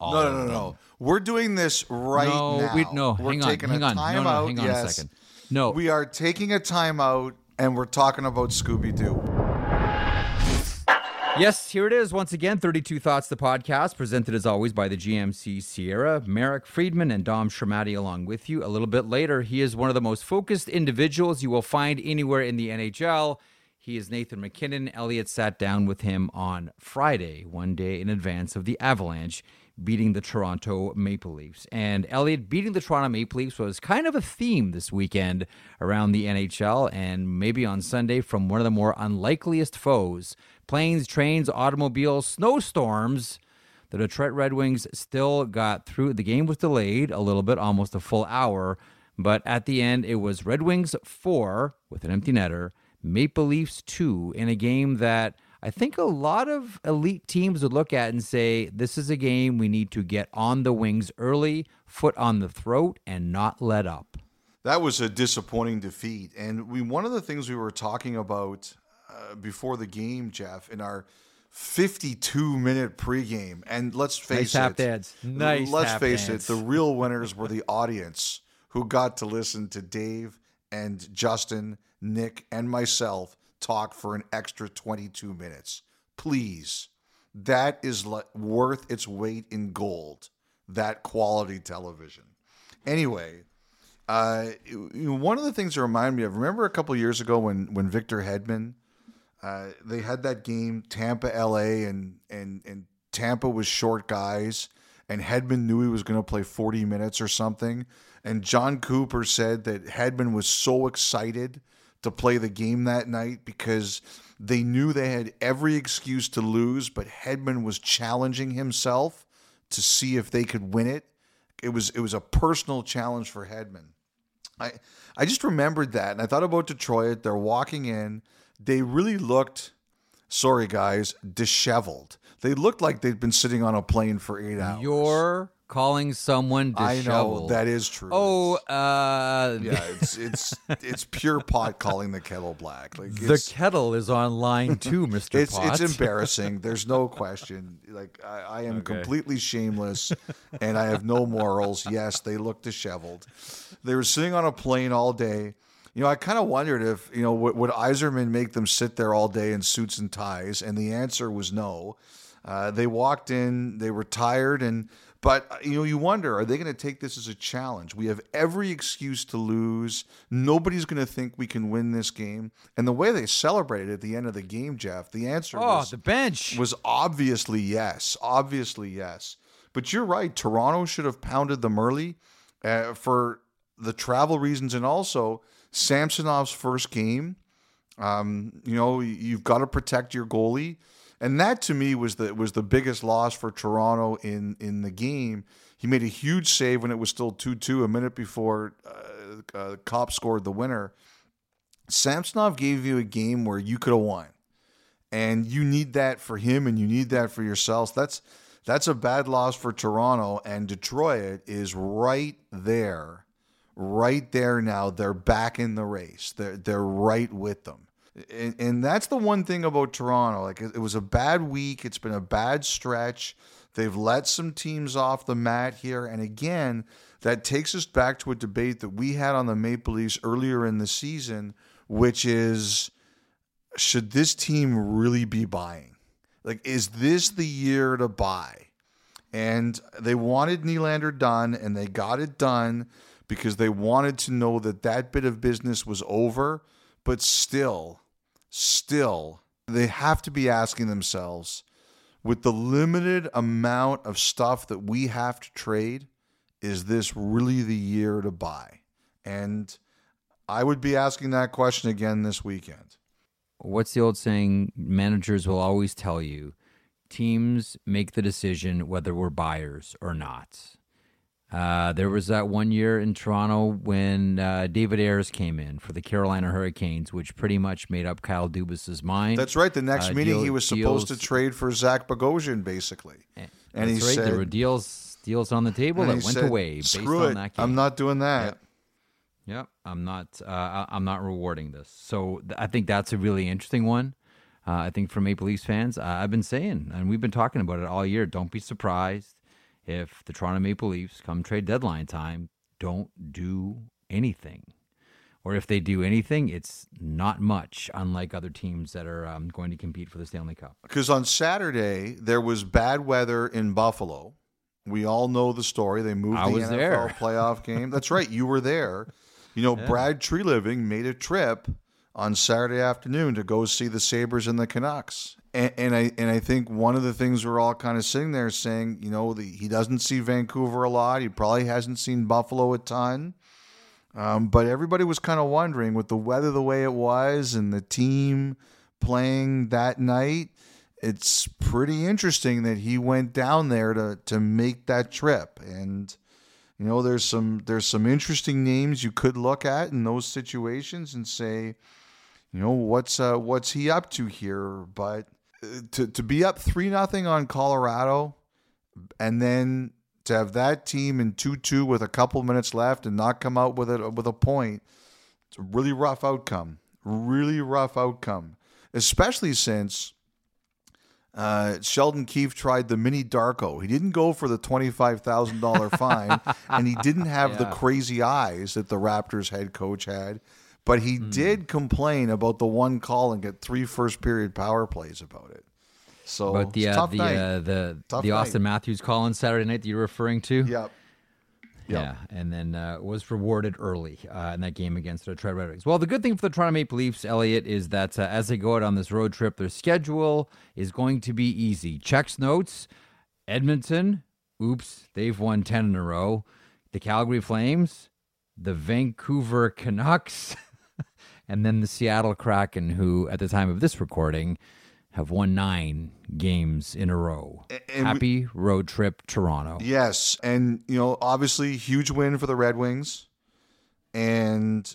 all No, no, no, no. We're doing this right no, now. we, no, We're hang on, taking hang a on, no, time no, out. hang on yes. a second. No, We are taking a timeout and we're talking about Scooby Doo. Yes, here it is once again 32 Thoughts, the podcast, presented as always by the GMC Sierra. Marek Friedman and Dom Sramaty along with you. A little bit later, he is one of the most focused individuals you will find anywhere in the NHL. He is Nathan MacKinnon. Elliotte sat down with him on Friday, one day in advance of the Avalanche beating the Toronto Maple Leafs. And Elliotte beating the Toronto Maple Leafs was kind of a theme this weekend around the NHL and maybe on Sunday from one of the more unlikeliest foes planes, trains, automobiles, snowstorms. The Detroit Red Wings still got through. The game was delayed a little bit, almost a full hour. But at the end, it was Red Wings 4 with an empty netter, Maple Leafs 2 in a game that I think a lot of elite teams would look at and say, this is a game we need to get on the wings early, foot on the throat, and not let up. That was a disappointing defeat. And we one of the things we were talking about uh, before the game, Jeff, in our 52 minute pregame. And let's face Nice it, dance. Nice let's face dance. it, the real winners were the audience who got to listen to Dave and Justin, Nick, and myself talk for an extra 22 minutes. Please, that is le- worth its weight in gold. That quality television. Anyway, uh, one of the things that remind me of remember a couple years ago when when Victor Hedman uh, they had that game Tampa LA and and and Tampa was short guys and Hedman knew he was going to play 40 minutes or something and Jon Cooper said that Hedman was so excited to play the game that night because they knew they had every excuse to lose but Hedman was challenging himself to see if they could win it it was it was a personal challenge for Hedman I I just remembered that and I thought about Detroit. They're walking in. They really looked sorry guys, disheveled. They looked like they'd been sitting on a plane for eight hours. You're calling someone I know disheveled. that is true. Oh, uh, yeah, it's it's it's pure pot calling the kettle black. Like the kettle is on line two, Mister it's Potts. it's embarrassing. There's no question. Like I, I am completely shameless, and I have no morals. Yes, they look disheveled. They were sitting on a plane all day. You know, I kind of wondered if you know would, would Yzerman make them sit there all day in suits and ties, and the answer was no. Uh, they walked in, they were tired, and but uh, you know, you wonder, are they going to take this as a challenge? We have every excuse to lose. Nobody's going to think we can win this game. And the way they celebrated at the end of the game, Jeff, the answer oh, was the bench. was obviously yes, obviously yes. But you're right. Toronto should have pounded them early uh, for the travel reasons, and also Samsonov's first game. Um, you know, you've got to protect your goalie, and that to me was the was the biggest loss for Toronto in in the game. He made a huge save when it was still two two a minute before uh, uh, Copp scored the winner. Samsonov gave you a game where you could have won and you need that for him and you need that for yourselves. That's that's a bad loss for Toronto and Detroit is right there. Right there now. They're back in the race. They're they're right with them. And, and that's the one thing about Toronto. Like it, it was a bad week. It's been a bad stretch. They've let some teams off the mat here. And again, that takes us back to a debate that we had on the Maple Leafs earlier in the season, which is should this team really be buying? Like, is this the year to buy? And they wanted Nylander done, and they got it done because they wanted to know that that bit of business was over. But still, still, they have to be asking themselves with the limited amount of stuff that we have to trade, is this really the year to buy? And I would be asking that question again this weekend. What's the old saying? Managers will always tell you teams make the decision whether we're buyers or not. Uh, there was that one year in Toronto when uh, David Ayres came in for the Carolina Hurricanes, which pretty much made up Kyle Dubas's mind. That's right. The next Uh, meeting, deal- he was supposed deals- to trade for Zach Bogosian, basically. And That's he right. said, there were deals deals on the table that went said, away based Screw on it. I'm not doing that. Yep, I'm not. Uh, I'm not rewarding this. So th- I think that's a really interesting one. Uh, I think for Maple Leafs fans, uh, I've been saying, and we've been talking about it all year. Don't be surprised if the Toronto Maple Leafs come trade deadline time don't do anything. Or if they do anything, it's not much, unlike other teams that are um, going to compete for the Stanley Cup. Because on Saturday, there was bad weather in Buffalo. We all know the story. They moved I the NFL there. playoff game. That's right. You were there. You know, Brad Treliving made a trip on Saturday afternoon to go see the Sabres and the Canucks. And, I and I think one of the things we're all kind of sitting there saying, you know, the, he doesn't see Vancouver a lot. He probably hasn't seen Buffalo a ton. Um, but everybody was kind of wondering with the weather the way it was and the team playing that night. It's pretty interesting that he went down there to to make that trip. And you know, there's some there's some interesting names you could look at in those situations and say, you know, what's uh, what's he up to here? But to to be up three nothing on Colorado, and then to have that team in two two with a couple minutes left and not come out with it with a point, it's a really rough outcome. Really rough outcome, especially since. Uh, Sheldon Keefe tried the mini Darko. He didn't go for the twenty-five thousand dollar fine, and he didn't have the crazy eyes that the Raptors head coach had. But he Hmm. did complain about the one call and get three first period power plays about it. So But the uh, the uh, the Tough the night. Auston Matthews call on Saturday night that you're referring to, yep. yeah, and then uh, was rewarded early uh, in that game against the Detroit Red Wings. Well, the good thing for the Toronto Maple Leafs, Elliotte, is that uh, as they go out on this road trip, their schedule is going to be easy. Checks notes: Edmonton, oops, they've won ten in a row. The Calgary Flames, the Vancouver Canucks, and then the Seattle Kraken, who at the time of this recording have won nine games in a row. and we- Happy road trip, Toronto. Yes, and you know, obviously, huge win for the Red Wings. And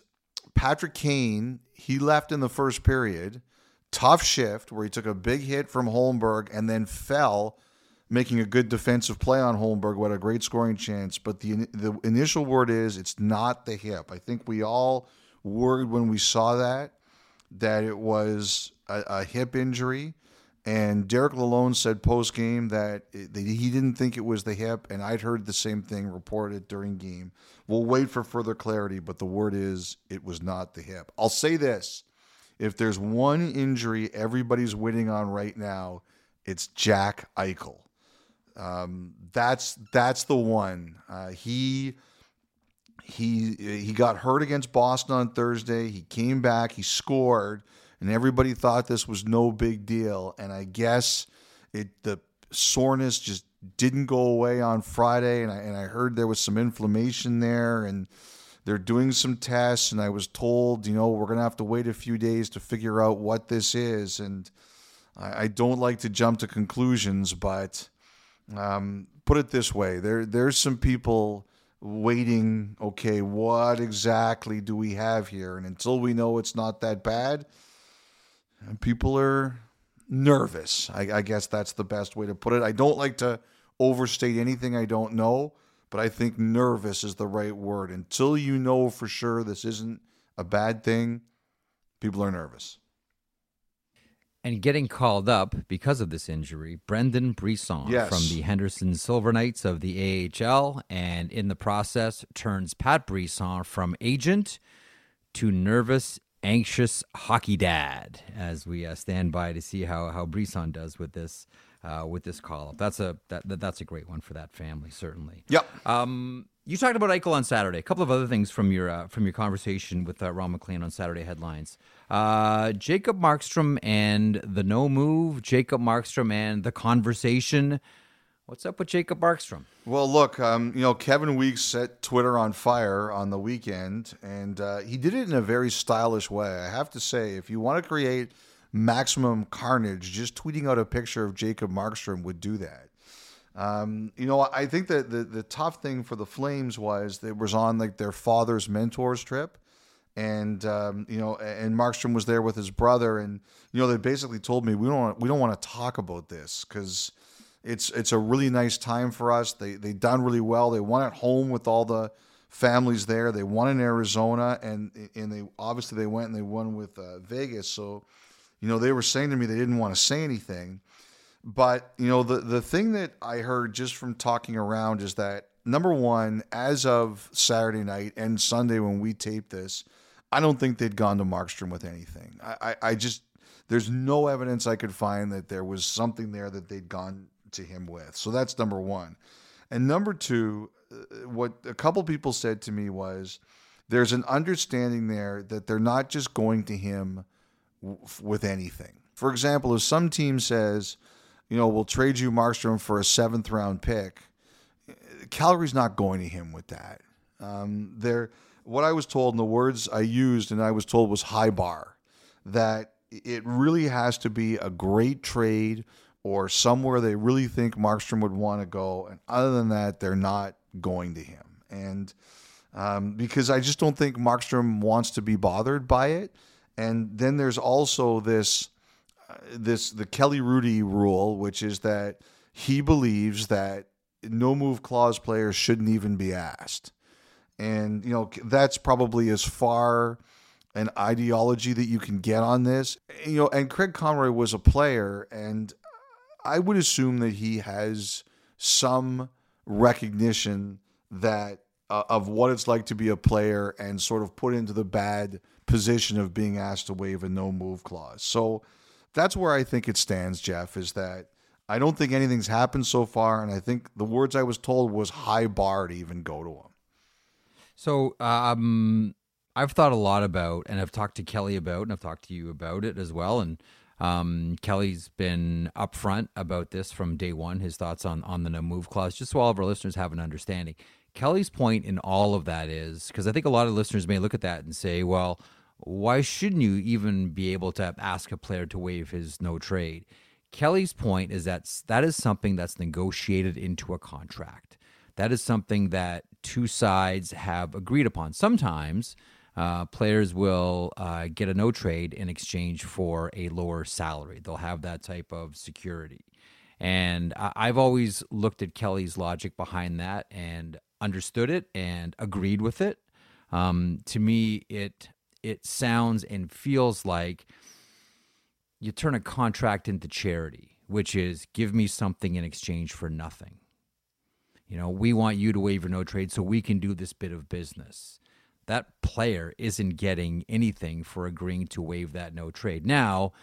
Patrick Kane, he left in the first period. Tough shift where he took a big hit from Holmberg and then fell, making a good defensive play on Holmberg. What a great scoring chance! But the the initial word is it's not the hip. I think we all worried when we saw that that it was a, a hip injury. And Derek Lalonde said post game that, that he didn't think it was the hip, and I'd heard the same thing reported during game. We'll wait for further clarity, but the word is it was not the hip. I'll say this: if there's one injury everybody's waiting on right now, it's Jack Eichel. Um, that's that's the one. Uh, he he he got hurt against Boston on Thursday. He came back, he scored, and everybody thought this was no big deal. And I guess it the soreness just didn't go away on Friday, and I and I heard there was some inflammation there, and they're doing some tests. And I was told, you know, we're gonna have to wait a few days to figure out what this is. And I, I don't like to jump to conclusions, but um, put it this way: there there's some people waiting. Okay, what exactly do we have here? And until we know it's not that bad, people are nervous. I, I guess that's the best way to put it. I don't like to overstate anything I don't know, but I think nervous is the right word. Until you know for sure this isn't a bad thing, people are nervous. And getting called up because of this injury, Brendan Brisson Yes. from the Henderson Silver Knights of the AHL, and in the process turns Pat Brisson from agent to nervous, anxious hockey dad. As we uh, stand by to see how how Brisson does with this uh, with this call up. That's a that, that that's a great one for that family, certainly. Yep. Um, you talked about Eichel on Saturday. A couple of other things from your uh, from your conversation with uh, Ron MacLean on Saturday headlines. Uh, Jacob Markstrom and the no move. Jacob Markstrom and the conversation. What's up with Jacob Markstrom? Well, look, um, you know, Kevin Weeks set Twitter on fire on the weekend, and uh, he did it in a very stylish way. I have to say, if you want to create maximum carnage, just tweeting out a picture of Jacob Markstrom would do that. Um, you know, I think that the, the tough thing for the Flames was they was on like their father's mentors trip, and um, you know, and Markstrom was there with his brother, and you know, they basically told me we don't want, we don't want to talk about this because it's it's a really nice time for us. They they done really well. They won at home with all the families there. They won in Arizona, and and they obviously they went and they won with uh, Vegas. So, you know, they were saying to me they didn't want to say anything. But you know, the the thing that I heard just from talking around is that number one, as of Saturday night and Sunday when we taped this, I don't think they'd gone to Markstrom with anything. I, I, I just there's no evidence I could find that there was something there that they'd gone to him with. So that's number one. And number two, uh, what a couple people said to me was there's an understanding there that they're not just going to him w- with anything. For example, if some team says, you know, we'll trade you Markstrom for a seventh round pick, Calgary's not going to him with that. Um, there, what I was told, and the words I used, and I was told was high bar, that it really has to be a great trade or somewhere they really think Markstrom would want to go. And other than that, they're not going to him. And um, because I just don't think Markstrom wants to be bothered by it. And then there's also this, this the Kelly Hrudey rule, which is that he believes that no move clause players shouldn't even be asked. And you know that's probably as far an ideology that you can get on this. You know, and Craig Conroy was a player, and I would assume that he has some recognition that uh, of what it's like to be a player and sort of put into the bad position of being asked to waive a no move clause. So that's where I think it stands, Jeff, is that I don't think anything's happened so far, and I think the words I was told was high bar to even go to him. So um, I've thought a lot about, and I've talked to Kelly about, and I've talked to you about it as well. And um, Kelly's been upfront about this from day one. His thoughts on on the no move clause, just so all of our listeners have an understanding. Kelly's point in all of that is because I think a lot of listeners may look at that and say, well, why shouldn't you even be able to ask a player to waive his no trade? Kelly's point is that that is something that's negotiated into a contract. That is something that two sides have agreed upon. Sometimes uh, players will uh, get a no trade in exchange for a lower salary. They'll have that type of security. And I've always looked at Kelly's logic behind that and understood it and agreed with it. Um, to me, it it sounds and feels like you turn a contract into charity, which is give me something in exchange for nothing. You know, we want you to waive your no trade so we can do this bit of business. That player isn't getting anything for agreeing to waive that no trade. Now,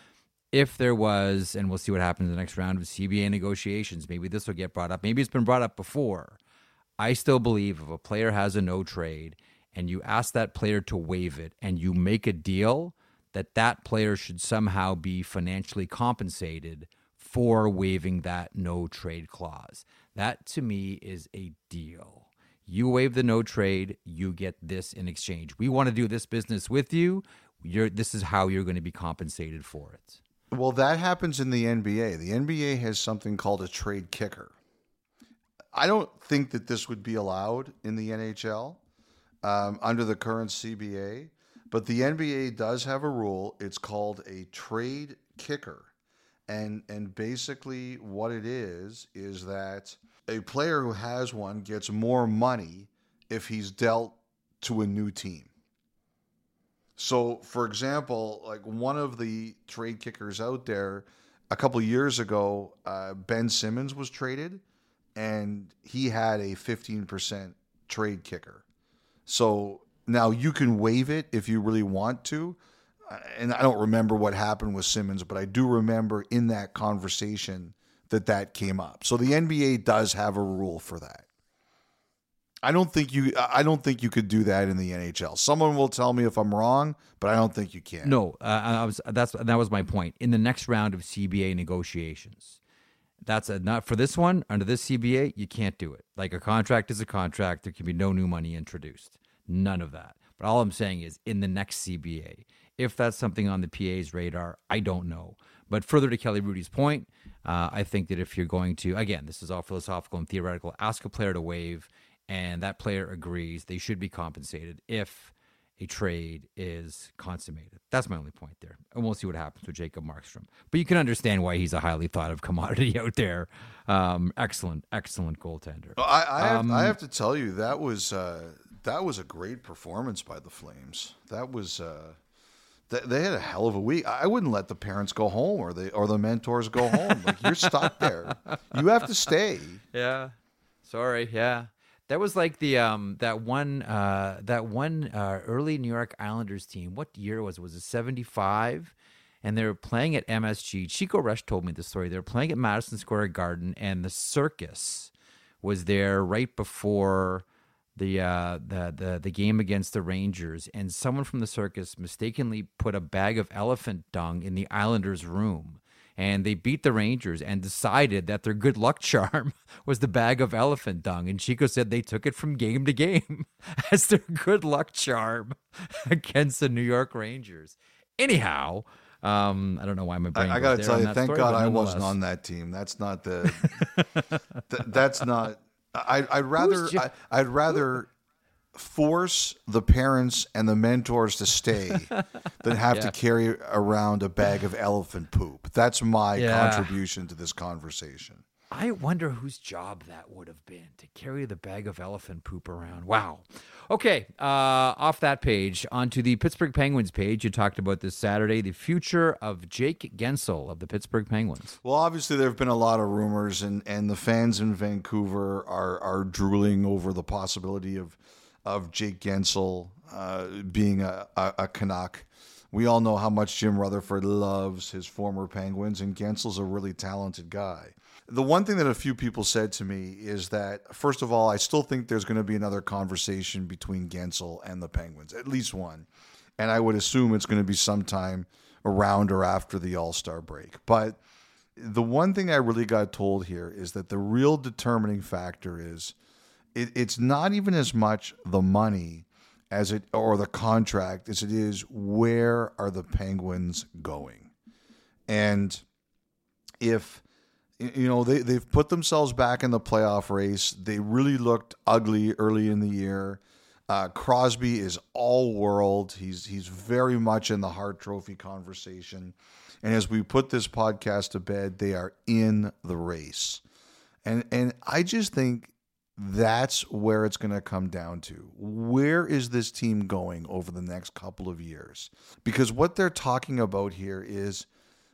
if there was, and we'll see what happens in the next round of CBA negotiations, maybe this will get brought up. Maybe it's been brought up before. I still believe if a player has a no trade and you ask that player to waive it and you make a deal, that that player should somehow be financially compensated for waiving that no trade clause. That to me is a deal. You waive the no trade, you get this in exchange. We want to do this business with you. You're, this is how you're going to be compensated for it. Well, that happens in the NBA. The NBA has something called a trade kicker. I don't think that this would be allowed in the NHL um, under the current CBA, but the NBA does have a rule. It's called a trade kicker and and basically what it is is that a player who has one gets more money if he's dealt to a new team. So, for example, like one of the trade kickers out there, a couple years ago, uh, Ben Simmons was traded, and he had a fifteen percent trade kicker. So now you can waive it if you really want to, and I don't remember what happened with Simmons, but I do remember in that conversation that that came up. So the NBA does have a rule for that. I don't think you I don't think you could do that in the NHL. Someone will tell me if I'm wrong, but I don't think you can. No, uh, I was that's that was my point. In the next round of CBA negotiations, that's a, not for this one under this CBA. You can't do it. Like a contract is a contract. There can be no new money introduced. None of that. But all I'm saying is in the next CBA, if that's something on the PA's radar, I don't know. But further to Kelly Hrudey's point, uh, I think that if you're going to, again, this is all philosophical and theoretical, ask a player to waive and that player agrees, they should be compensated if a trade is consummated. That's my only point there. And we'll see what happens with Jacob Markstrom. But you can understand why he's a highly thought of commodity out there. Um, excellent, excellent goaltender. I, I, um, have, I, have, to tell you, that was uh, that was a great performance by the Flames. That was. Uh th- they had a hell of a week. I wouldn't let the parents go home or the or the mentors go home. like you're stuck there. You have to stay. Yeah. Sorry. Yeah. That was like the um that one uh that one uh early New York Islanders team. What year was it? Was it 75? And they were playing at MSG. Chico Resch told me the story. They were playing at Madison Square Garden and the circus was there right before the uh the the the game against the Rangers and someone from the circus mistakenly put a bag of elephant dung in the Islanders room and they beat the Rangers and decided that their good luck charm was the bag of elephant dung. And Chico said they took it from game to game as their good luck charm against the New York Rangers. Anyhow, um, I don't know why my brain. I, I got to tell you, thank story, God I wasn't on that team. That's not the. th- that's not. I, I'd rather. I, I'd rather force the parents and the mentors to stay than have yeah. to carry around a bag of elephant poop. That's my yeah. contribution to this conversation. I wonder whose job that would have been to carry the bag of elephant poop around. Wow. Okay, uh, off that page, onto the Pittsburgh Penguins page. You talked about this Saturday, the future of Jake Guentzel of the Pittsburgh Penguins. Well, obviously there have been a lot of rumors, and, and the fans in Vancouver are are drooling over the possibility of of Jake Guentzel uh, being a, a, a, Canuck. We all know how much Jim Rutherford loves his former Penguins, and Guentzel's a really talented guy. The one thing that a few people said to me is that, first of all, I still think there's going to be another conversation between Guentzel and the Penguins, at least one. And I would assume it's going to be sometime around or after the All Star break. But the one thing I really got told here is that the real determining factor is it, it's not even as much the money as it or the contract as it is where are the Penguins going, and if you know they they've put themselves back in the playoff race, they really looked ugly early in the year. Uh, Crosby is all world. He's he's very much in the Hart Trophy conversation. And as we put this podcast to bed, they are in the race. And and I just think that's where it's going to come down to. Where is this team going over the next couple of years? Because what they're talking about here is,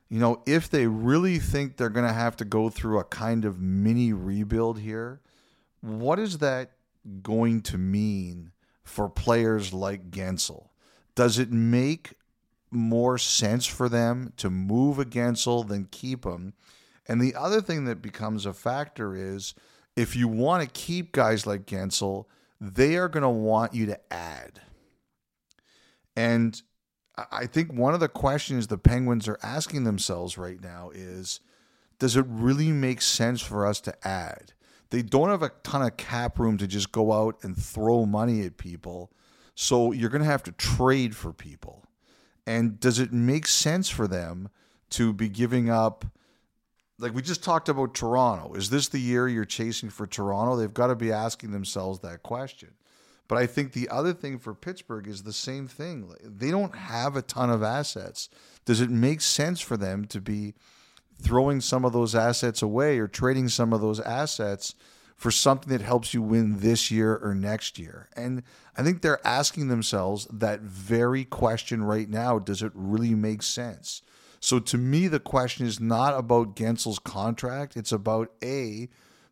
you know, if they really think they're going to have to go through a kind of mini rebuild here, what is that going to mean for players like Guentzel? Does it make more sense for them to move a Guentzel than keep him? And the other thing that becomes a factor is, if you want to keep guys like Guentzel, they are going to want you to add. And I think one of the questions the Penguins are asking themselves right now is does it really make sense for us to add? They don't have a ton of cap room to just go out and throw money at people. So you're going to have to trade for people. And does it make sense for them to be giving up like we just talked about Toronto. Is this the year you're chasing for Toronto? They've got to be asking themselves that question. But I think the other thing for Pittsburgh is the same thing. They don't have a ton of assets. Does it make sense for them to be throwing some of those assets away or trading some of those assets for something that helps you win this year or next year? And I think they're asking themselves that very question right now. Does it really make sense? So to me, the question is not about Guentzel's contract. It's about A,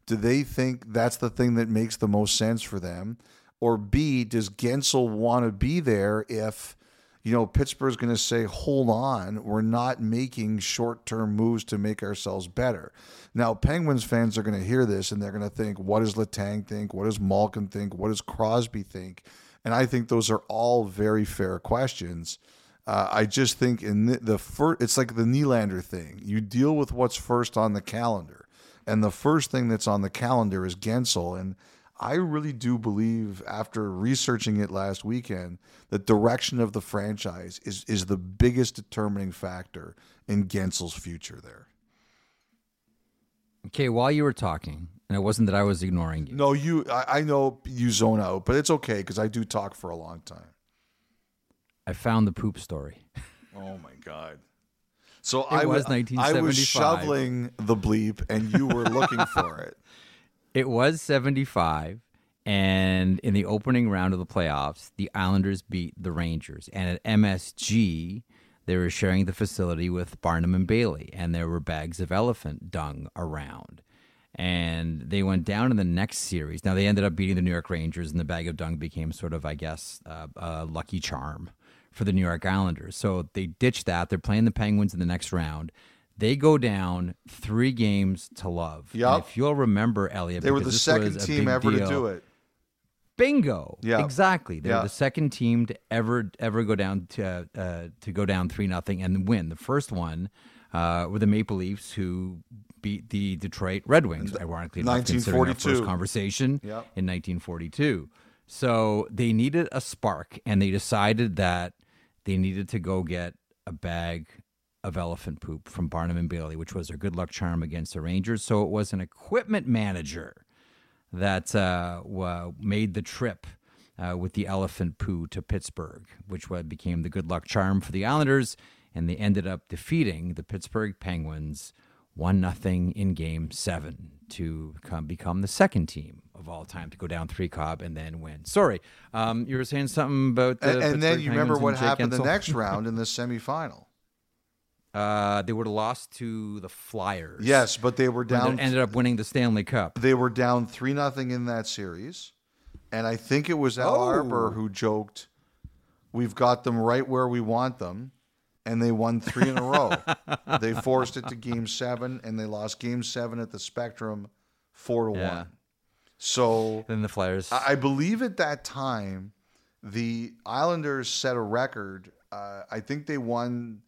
do they think that's the thing that makes the most sense for them? Or B, does Guentzel want to be there if, you know, Pittsburgh's going to say, hold on, we're not making short term moves to make ourselves better. Now, Penguins fans are going to hear this and they're going to think, what does Letang think? What does Malkin think? What does Crosby think? And I think those are all very fair questions. Uh, I just think in the, the first, it's like the Nylander thing. You deal with what's first on the calendar, and the first thing that's on the calendar is Guentzel. And I really do believe, after researching it last weekend, the direction of the franchise is is the biggest determining factor in Guentzel's future there. Okay, while you were talking, and it wasn't that I was ignoring you. No, you. I, I know you zone out, but it's okay because I do talk for a long time. I found the poop story. Oh my god! So it I was 1975. I was shoveling the bleep, and you were looking for it. It was 75, and in the opening round of the playoffs, the Islanders beat the Rangers, and at MSG, they were sharing the facility with Barnum and Bailey, and there were bags of elephant dung around. And they went down in the next series. Now they ended up beating the New York Rangers, and the bag of dung became sort of, I guess, uh, a lucky charm for the New York Islanders. So they ditched that. They're playing the Penguins in the next round. They go down three games to love. And If you'll remember, Elliotte, They were the second team ever to do it. Bingo. Yeah. Exactly. They're Yeah. the second team to ever ever go down to uh, to go down three nothing and win. The first one uh, were the Maple Leafs who beat the Detroit Red Wings. Ironically enough, considering our 1942. first conversation Yep. in 1942. So they needed a spark, and they decided that they needed to go get a bag of elephant poop from Barnum and Bailey, which was their good luck charm against the Rangers. So it was an equipment manager that uh, made the trip uh, with the elephant poo to Pittsburgh, which became the good luck charm for the Islanders, and they ended up defeating the Pittsburgh Penguins one nothing in Game Seven to come, become the second team of all time to go down three cob and then win. Sorry, um, you were saying something about the And, and then you remember what happened the next round in the semifinal. Uh, they would have lost to the Flyers. Yes, but they were down down. ended up winning the Stanley Cup. They were down three nothing in that series, and I think it was Al Oh. Arbor who joked, "We've got them right where we want them," and they won three in a row. they forced it to Game Seven, and they lost Game Seven at the Spectrum, four to Yeah. one. So Then the Flyers. I I believe at that time, the Islanders set a record. Uh, I think they won,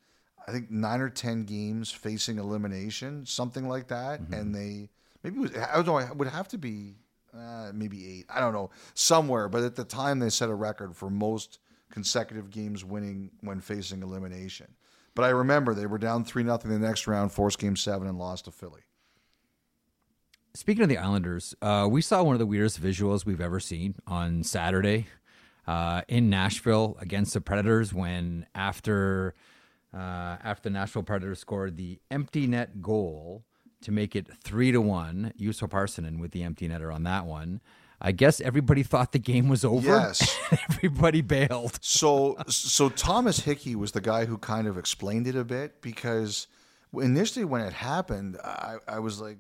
I think nine or ten games facing elimination, something like that. And they maybe it was I don't know. It would have to be uh, maybe eight. I don't know somewhere. But at the time, they set a record for most consecutive games winning when facing elimination. But I remember they were down three nothing the next round, forced game seven, and lost to Philly. Speaking of the Islanders, uh, we saw one of the weirdest visuals we've ever seen on Saturday uh, in Nashville against the Predators when after uh, after the Nashville Predators scored the empty net goal to make it three to one, Juuso Pärssinen with the empty netter on that one. I guess everybody thought the game was over. Yes. everybody bailed. So, so Thomas Hickey was the guy who kind of explained it a bit because initially when it happened, I, I was like,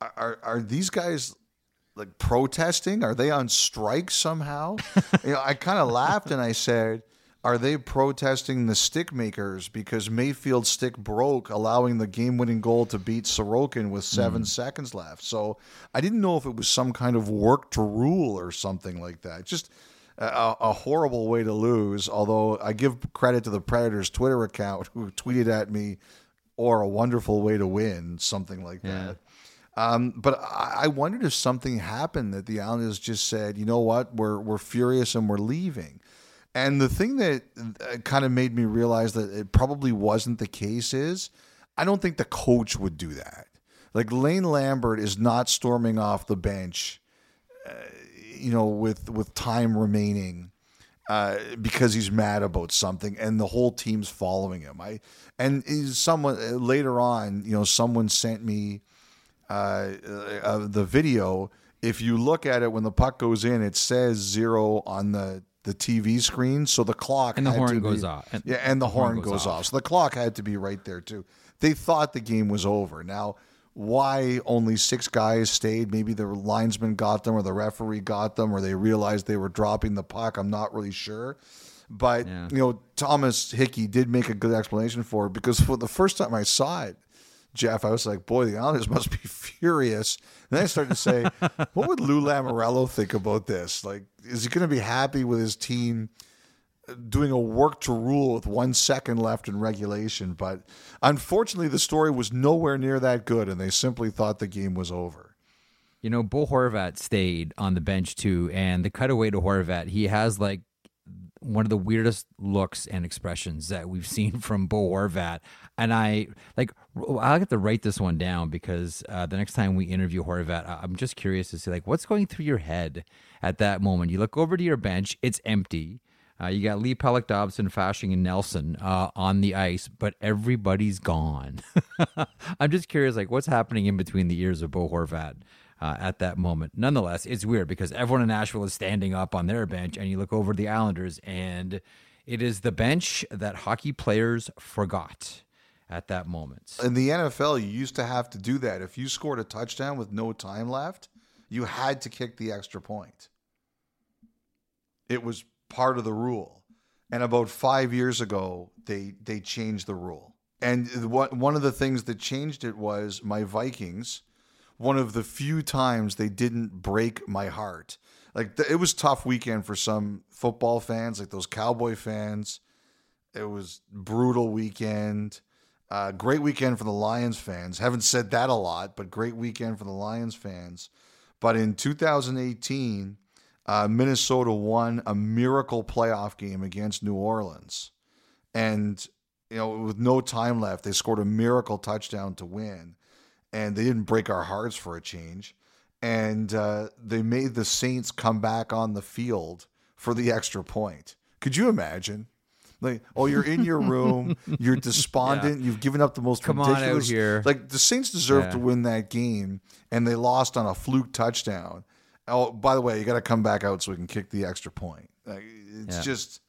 are are these guys like protesting? Are they on strike somehow? you know, I kind of laughed and I said, are they protesting the stick makers because Mayfield's stick broke, allowing the game-winning goal to beat Sorokin with hmm. seven seconds left? So I didn't know if it was some kind of work to rule or something like that. Just a, a horrible way to lose. Although I give credit to the Predators Twitter account who tweeted at me, or a wonderful way to win, something like that. Um, but I, I wondered if something happened that the Islanders just said, you know what, we're we're furious and we're leaving. And the thing that uh, kind of made me realize that it probably wasn't the case is I don't think the coach would do that. Like Lane Lambert is not storming off the bench, uh, you know, with with time remaining uh, because he's mad about something, and the whole team's following him. I and someone uh, later on, you know, someone sent me uh, uh, the video. If you look at it when the puck goes in, it says zero on the the TV screen, so the clock And the horn goes be- off. And yeah, and the, horn, goes goes, off. off. So the clock had to be right there too. They thought the game was over. Now, why only six guys stayed? Maybe the linesman got them, or the referee got them, or they realized they were dropping the puck. I'm not really sure. But Yeah. you know, Thomas Hickey did make a good explanation for it because for the first time I saw it, Jeff, I was like, boy, the Islanders must be furious. And then I started to say, what would Lou Lamoriello think about this? Like, is he going to be happy with his team uh, doing a work to rule with one second left in regulation? But unfortunately, the story was nowhere near that good, and they simply thought the game was over. You know, Bo Horvat stayed on the bench too, and the cutaway to Horvat, he has like one of the weirdest looks and expressions that we've seen from Bo Horvat. And I like, I'll get to write this one down because uh, the next time we interview Horvat, I'm just curious to see like what's going through your head at that moment. You look over to your bench, it's empty. Uh, you got Lee Pelech, Dobson, Fasching, and Nelson uh, on the ice, but everybody's gone. I'm just curious, like, what's happening in between the ears of Bo Horvat uh, at that moment? Nonetheless, it's weird because everyone in Nashville is standing up on their bench, and you look over the Islanders, and It is the bench that hockey players forgot at that moment. In the NFL, you used to have to do that. If you scored a touchdown with no time left, you had to kick the extra point. It was part of the rule. And about five years ago, they they changed the rule. And what one of the things that changed it was my Vikings. One of the few times they didn't break my heart. Like it was tough weekend for some football fans, like those Cowboy fans. It was brutal weekend. Uh, great weekend for the Lions fans. Haven't said that a lot, but great weekend for the Lions fans. But in 2018, uh, Minnesota won a miracle playoff game against New Orleans. And, you know, with no time left, they scored a miracle touchdown to win. And they didn't break our hearts for a change. And uh, they made the Saints come back on the field for the extra point. Could you imagine? Like, oh, you're in your room, you're despondent, yeah. you've given up the most Come ridiculous. On out here. Like the Saints deserved yeah. to win that game, and they lost on a fluke touchdown. Oh, by the way, you got to come back out so we can kick the extra point. Like, it's yeah. just,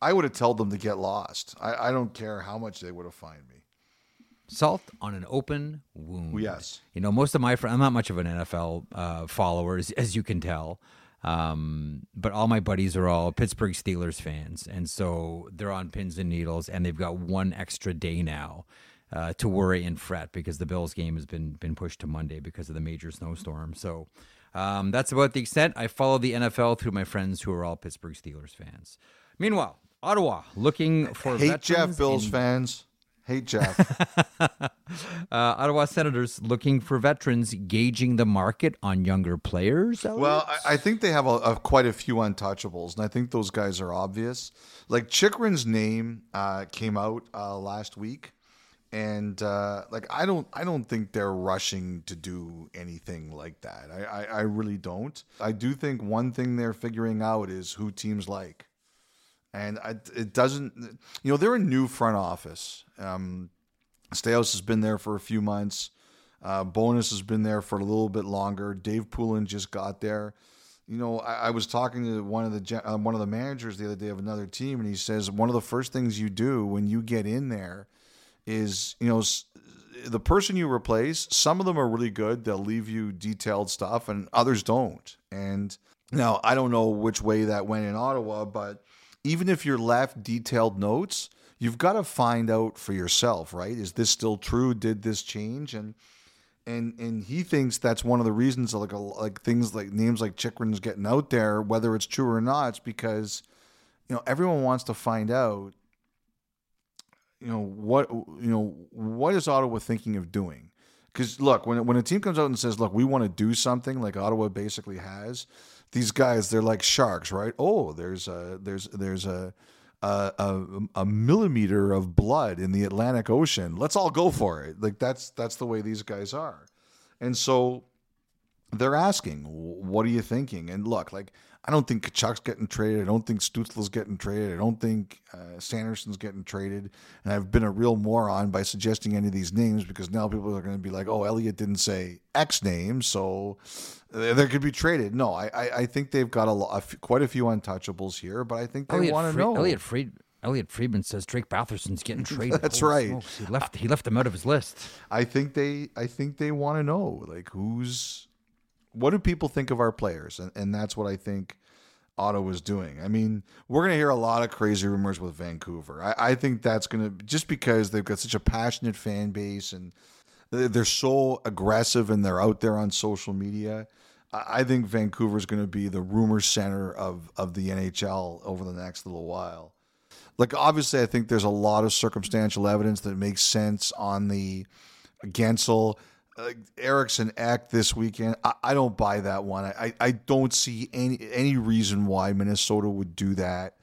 I would have told them to get lost. I, I don't care how much they would have fined me. Salt on an open wound. Yes. You know, most of my friends, I'm not much of an NFL uh, follower, as, as you can tell. Um, but all my buddies are all Pittsburgh Steelers fans. And so they're on pins and needles, and they've got one extra day now. Uh, to worry and fret because the Bills game has been been pushed to Monday because of the major snowstorm. So um, that's about the extent. I follow the NFL through my friends who are all Pittsburgh Steelers fans. Meanwhile, Ottawa looking for hate Jeff Bills in- fans. Hate Jeff. uh, Ottawa Senators looking for veterans, gauging the market on younger players. Elliotte? Well, I, I, think they have a, a, quite a few untouchables, and I think those guys are obvious. Like Chychrun's name uh, came out uh, last week and uh, like I don't I don't think they're rushing to do anything like that. I, I, I really don't. I do think one thing they're figuring out is who teams like, and I, it doesn't. You know, they're a new front office. Um, Staios has been there for a few months. Uh, Bowness has been there for a little bit longer. Dave Poulin just got there. You know, I, I was talking to one of the uh, one of the managers the other day of another team, and he says one of the first things you do when you get in there is you know the person you replace some of them are really good they'll leave you detailed stuff and others don't and now i don't know which way that went in ottawa but even if you're left detailed notes you've got to find out for yourself right? Is this still true? Did this change? And and and he thinks that's one of the reasons like like things like names like Chychrun's getting out there whether it's true or not it's because you know everyone wants to find out you know what you know what is Ottawa thinking of doing? Because look, when when a team comes out and says, "Look, we want to do something," like Ottawa basically has, these guys they're like sharks, right? Oh, there's a there's there's a a, a, a millimeter of blood in the Atlantic Ocean. Let's all go for it. Like that's that's the way these guys are, and so they're asking, "What are you thinking?" And look, like I don't think Tkachuk's getting traded. I don't think Stützle's getting traded. I don't think uh, Sanderson's getting traded. And I've been a real moron by suggesting any of these names because now people are going to be like, "Oh, Elliotte didn't say X name, so they could be traded." No, I I, I think they've got a, lot, quite a few untouchables here, but I think they want to know. Elliotte Fried. Elliotte Friedman says Drake Batherson's getting traded. That's Holy right. Smokes. He left. He left him out of his list. I think they. I think they want to know like who's what do people think of our players? And, and that's what I think Otto was doing. I mean, we're going to hear a lot of crazy rumors with Vancouver. I, I think that's going to, just because they've got such a passionate fan base and they're so aggressive and they're out there on social media. I think Vancouver is going to be the rumor center of, of the NHL over the next little while. Like, obviously, I think there's a lot of circumstantial evidence that makes sense on the Guentzel uh, Eriksson Ek this weekend. I, I, don't buy that one. I, I don't see any any reason why Minnesota would do that.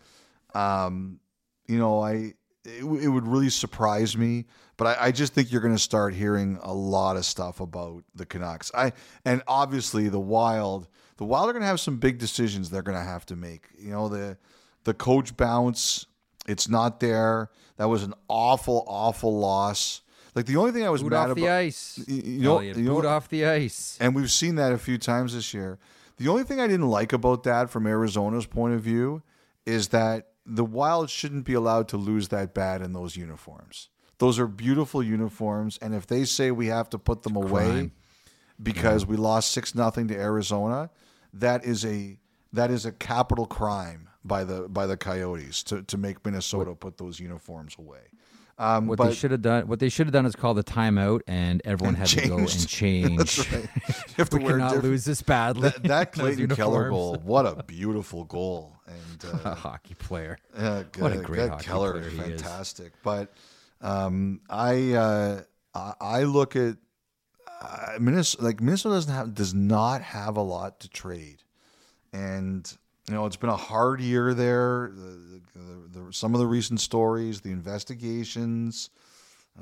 Um, you know, I it, it would really surprise me, but I, I just think you're going to start hearing a lot of stuff about the Canucks. I and obviously the Wild. The Wild are going to have some big decisions they're going to have to make. You know the the coach bounce. It's not there. That was an awful, awful loss. Like the only thing I was boot mad off about, the ice. You know, Elliotte, you know, boot off the ice, and we've seen that a few times this year. The only thing I didn't like about that, from Arizona's point of view, is that the Wild shouldn't be allowed to lose that bad in those uniforms. Those are beautiful uniforms, and if they say we have to put them away crime. because we lost six nothing to Arizona, that is a that is a capital crime by the by the Coyotes to, to make Minnesota put those uniforms away. Um, What but they should have done, what they should have done, is call the timeout, and everyone had to go and change. That's right. You have to we wear cannot different- lose this badly. that, that Clayton Keller goal. What a beautiful goal! And a uh, hockey player. Yeah, What a great hockey Keller player is he is. fantastic. But um, I uh, I I look at uh, Minnesota. Like Minnesota doesn't have does not have a lot to trade, and you know it's been a hard year there. The, the, the, some of the recent stories, the investigations,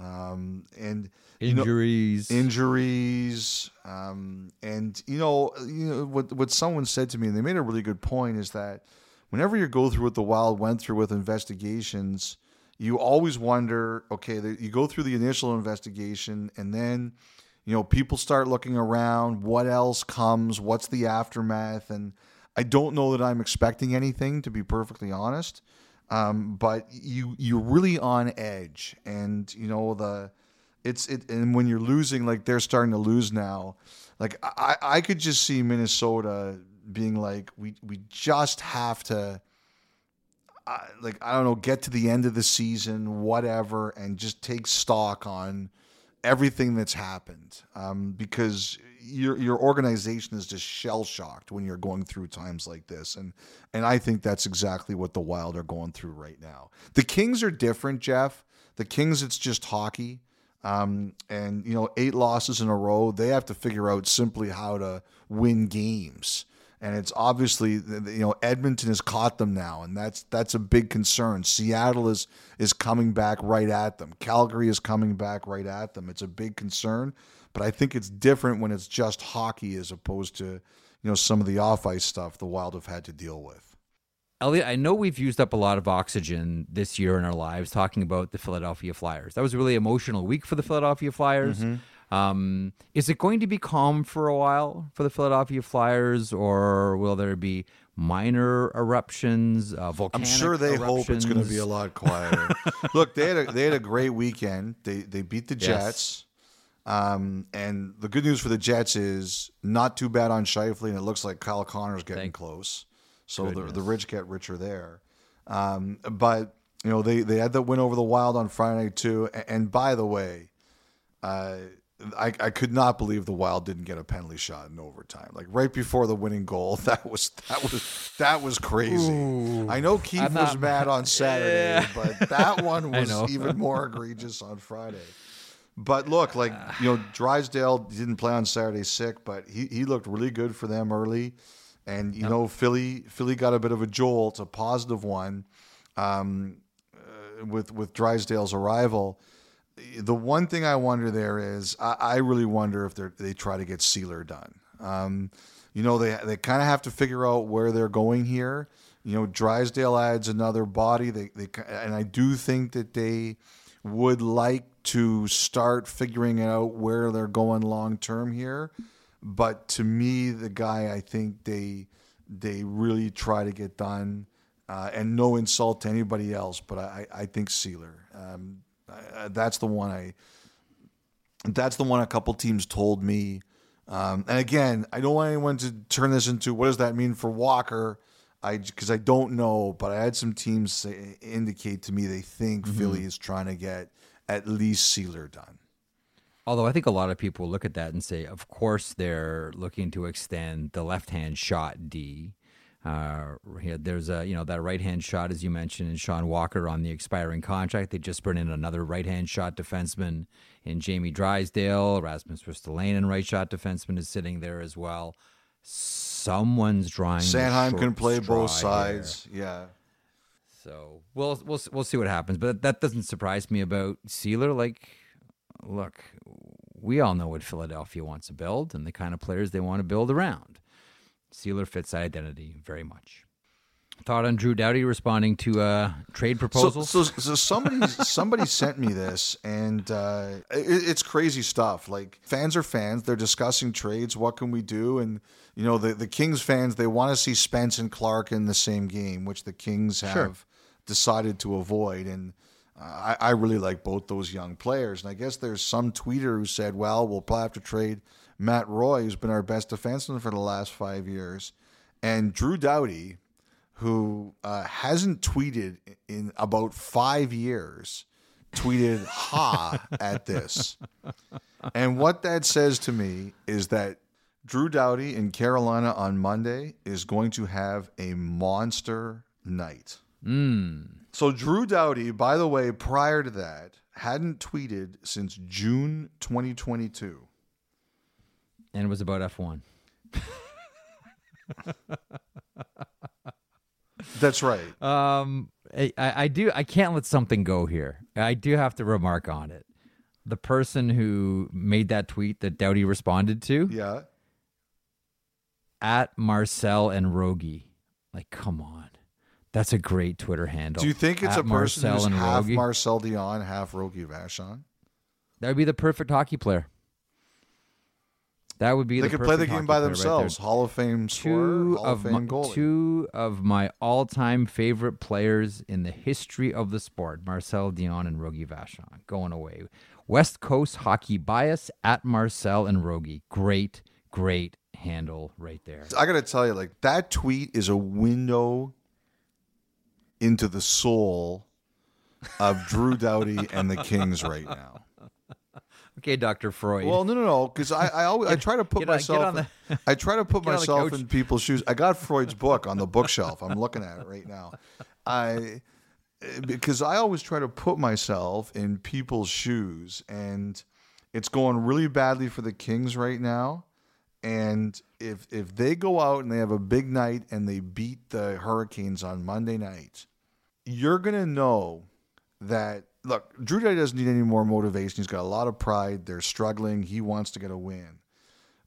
um, and you know- Injuries. injuries um, and you know you know what what someone said to me and they made a really good point is that whenever you go through what the wild went through with investigations you always wonder okay you go through the initial investigation and then you know people start looking around what else comes what's the aftermath? And i don't know that i'm expecting anything to be perfectly honest. Um, but you you're really on edge. And you know the it's it and when you're losing like they're starting to lose now. Like i i could just see minnesota being like we we just have to like i don't know get to the end of the season whatever and just take stock on everything that's happened um, because your your organization is just shell shocked when you're going through times like this and and I think that's exactly what the Wild are going through right now. The Kings are different, Jeff. The Kings it's just hockey. Um, and you know, eight losses in a row, they have to figure out simply how to win games. And it's obviously you know Edmonton has caught them now, and that's that's a big concern. Seattle is is coming back right at them. Calgary is coming back right at them. It's a big concern, but I think it's different when it's just hockey as opposed to you know some of the off ice stuff the Wild have had to deal with. Elliotte, I know we've used up a lot of oxygen this year in our lives talking about the Philadelphia Flyers. That was a really emotional week for the Philadelphia Flyers. Mm-hmm. Um, is it going to be calm for a while for the Philadelphia Flyers, or will there be minor eruptions? Uh, I'm sure they hope it's going to be a lot quieter. Look, they had a, they had a great weekend. They they beat the Yes. Jets. Um, and the good news for the Jets is not too bad on Scheifele, and it looks like Kyle Connor's getting Thank close. So the, the rich get richer there. Um, but you know they they had that win over the Wild on Friday too. And, and by the way, uh, I, I could not believe the Wild didn't get a penalty shot in overtime. Like right before the winning goal, that was that was that was crazy. I know Keith I'm was not- mad on Saturday, Yeah. but that one was even more egregious on Friday. But look, like you know, Drysdale didn't play on Saturday sick, but he, he looked really good for them early. And you know, Philly Philly got a bit of a jolt, a positive one, um, uh, with with Drysdale's arrival. The one thing I wonder there is, I, I really wonder if they try to get Seeler done. Um, you know, they they kind of have to figure out where they're going here. You know, Drysdale adds another body. They they and I do think that they would like to start figuring out where they're going long term here. But to me, the guy I think they they really try to get done, uh, and no insult to anybody else, but I, I think Seeler. Um, I, that's the one I. That's the one a couple teams told me. Um, and again, I don't want anyone to turn this into what does that mean for Walker. I because I don't know, but I had some teams say, indicate to me they think Philly is trying to get at least Seeler done. Although I think a lot of people look at that and say, of course, they're looking to extend the left-hand shot D. Uh, there's a you know that right-hand shot as you mentioned, and Sean Walker on the expiring contract. They just brought in another right-hand shot defenseman in Jamie Drysdale. Rasmus Ristolainen, right shot defenseman, is sitting there as well. Someone's drawing. Sanheim can play both sides. Yeah. So we'll we'll we'll see what happens. But that doesn't surprise me about Seeler. Like, look, we all know what Philadelphia wants to build and the kind of players they want to build around. Seeler fits that identity very much. Thought on Drew Doughty responding to uh, trade So, proposals. so, so somebody somebody sent me this, and uh, it, it's crazy stuff. Like fans are fans; they're discussing trades. What can we do? And you know, the the Kings fans they want to see Spence and Clarke in the same game, which the Kings have decided to avoid. And uh, I, I really like both those young players. And I guess there's some tweeter who said, well, we'll probably have to trade Matt Roy, who's been our best defenseman for the last five years, and Drew Doughty, who uh, hasn't tweeted in about five years, tweeted ha at this. And what that says to me is that Drew Doughty in Carolina on Monday is going to have a monster night. So Drew Doughty, by the way, prior to that, hadn't tweeted since June 2022. And it was about F1. That's right. Um, I, I do. I can't let something go here. I do have to remark on it. The person who made that tweet that Doughty responded to Yeah. at Marcel and Rogie. Like, come on, that's a great Twitter handle. Do you think it's At a person Marcel who's and half Rogie. Marcel Dionne, half Rogie Vachon? that would be the perfect hockey player. That would be. They the could play the game by player right themselves. Hall of Fame scorer, two Hall of of my, Fame goalie. two of my all-time favorite players in the history of the sport, Marcel Dionne and Rogie Vachon, going away. West Coast hockey bias at Marcel and Rogie. Great, great handle right there. I got to tell you, like that tweet is a window into the soul of Drew Doughty and the Kings right now. Okay, Doctor Freud. Well, no, no, no, because I, I always I try to put get on- myself, on the- I try to put on myself in people's shoes. I got Freud's book on the bookshelf. I'm looking at it right now. I eh, because I always try to put myself in people's shoes, and it's going really badly for the Kings right now. And if if they go out and they have a big night and they beat the Hurricanes on Monday night, you're gonna know that look, Drew Doughty doesn't need any more motivation. He's got a lot of pride. They're struggling. He wants to get a win.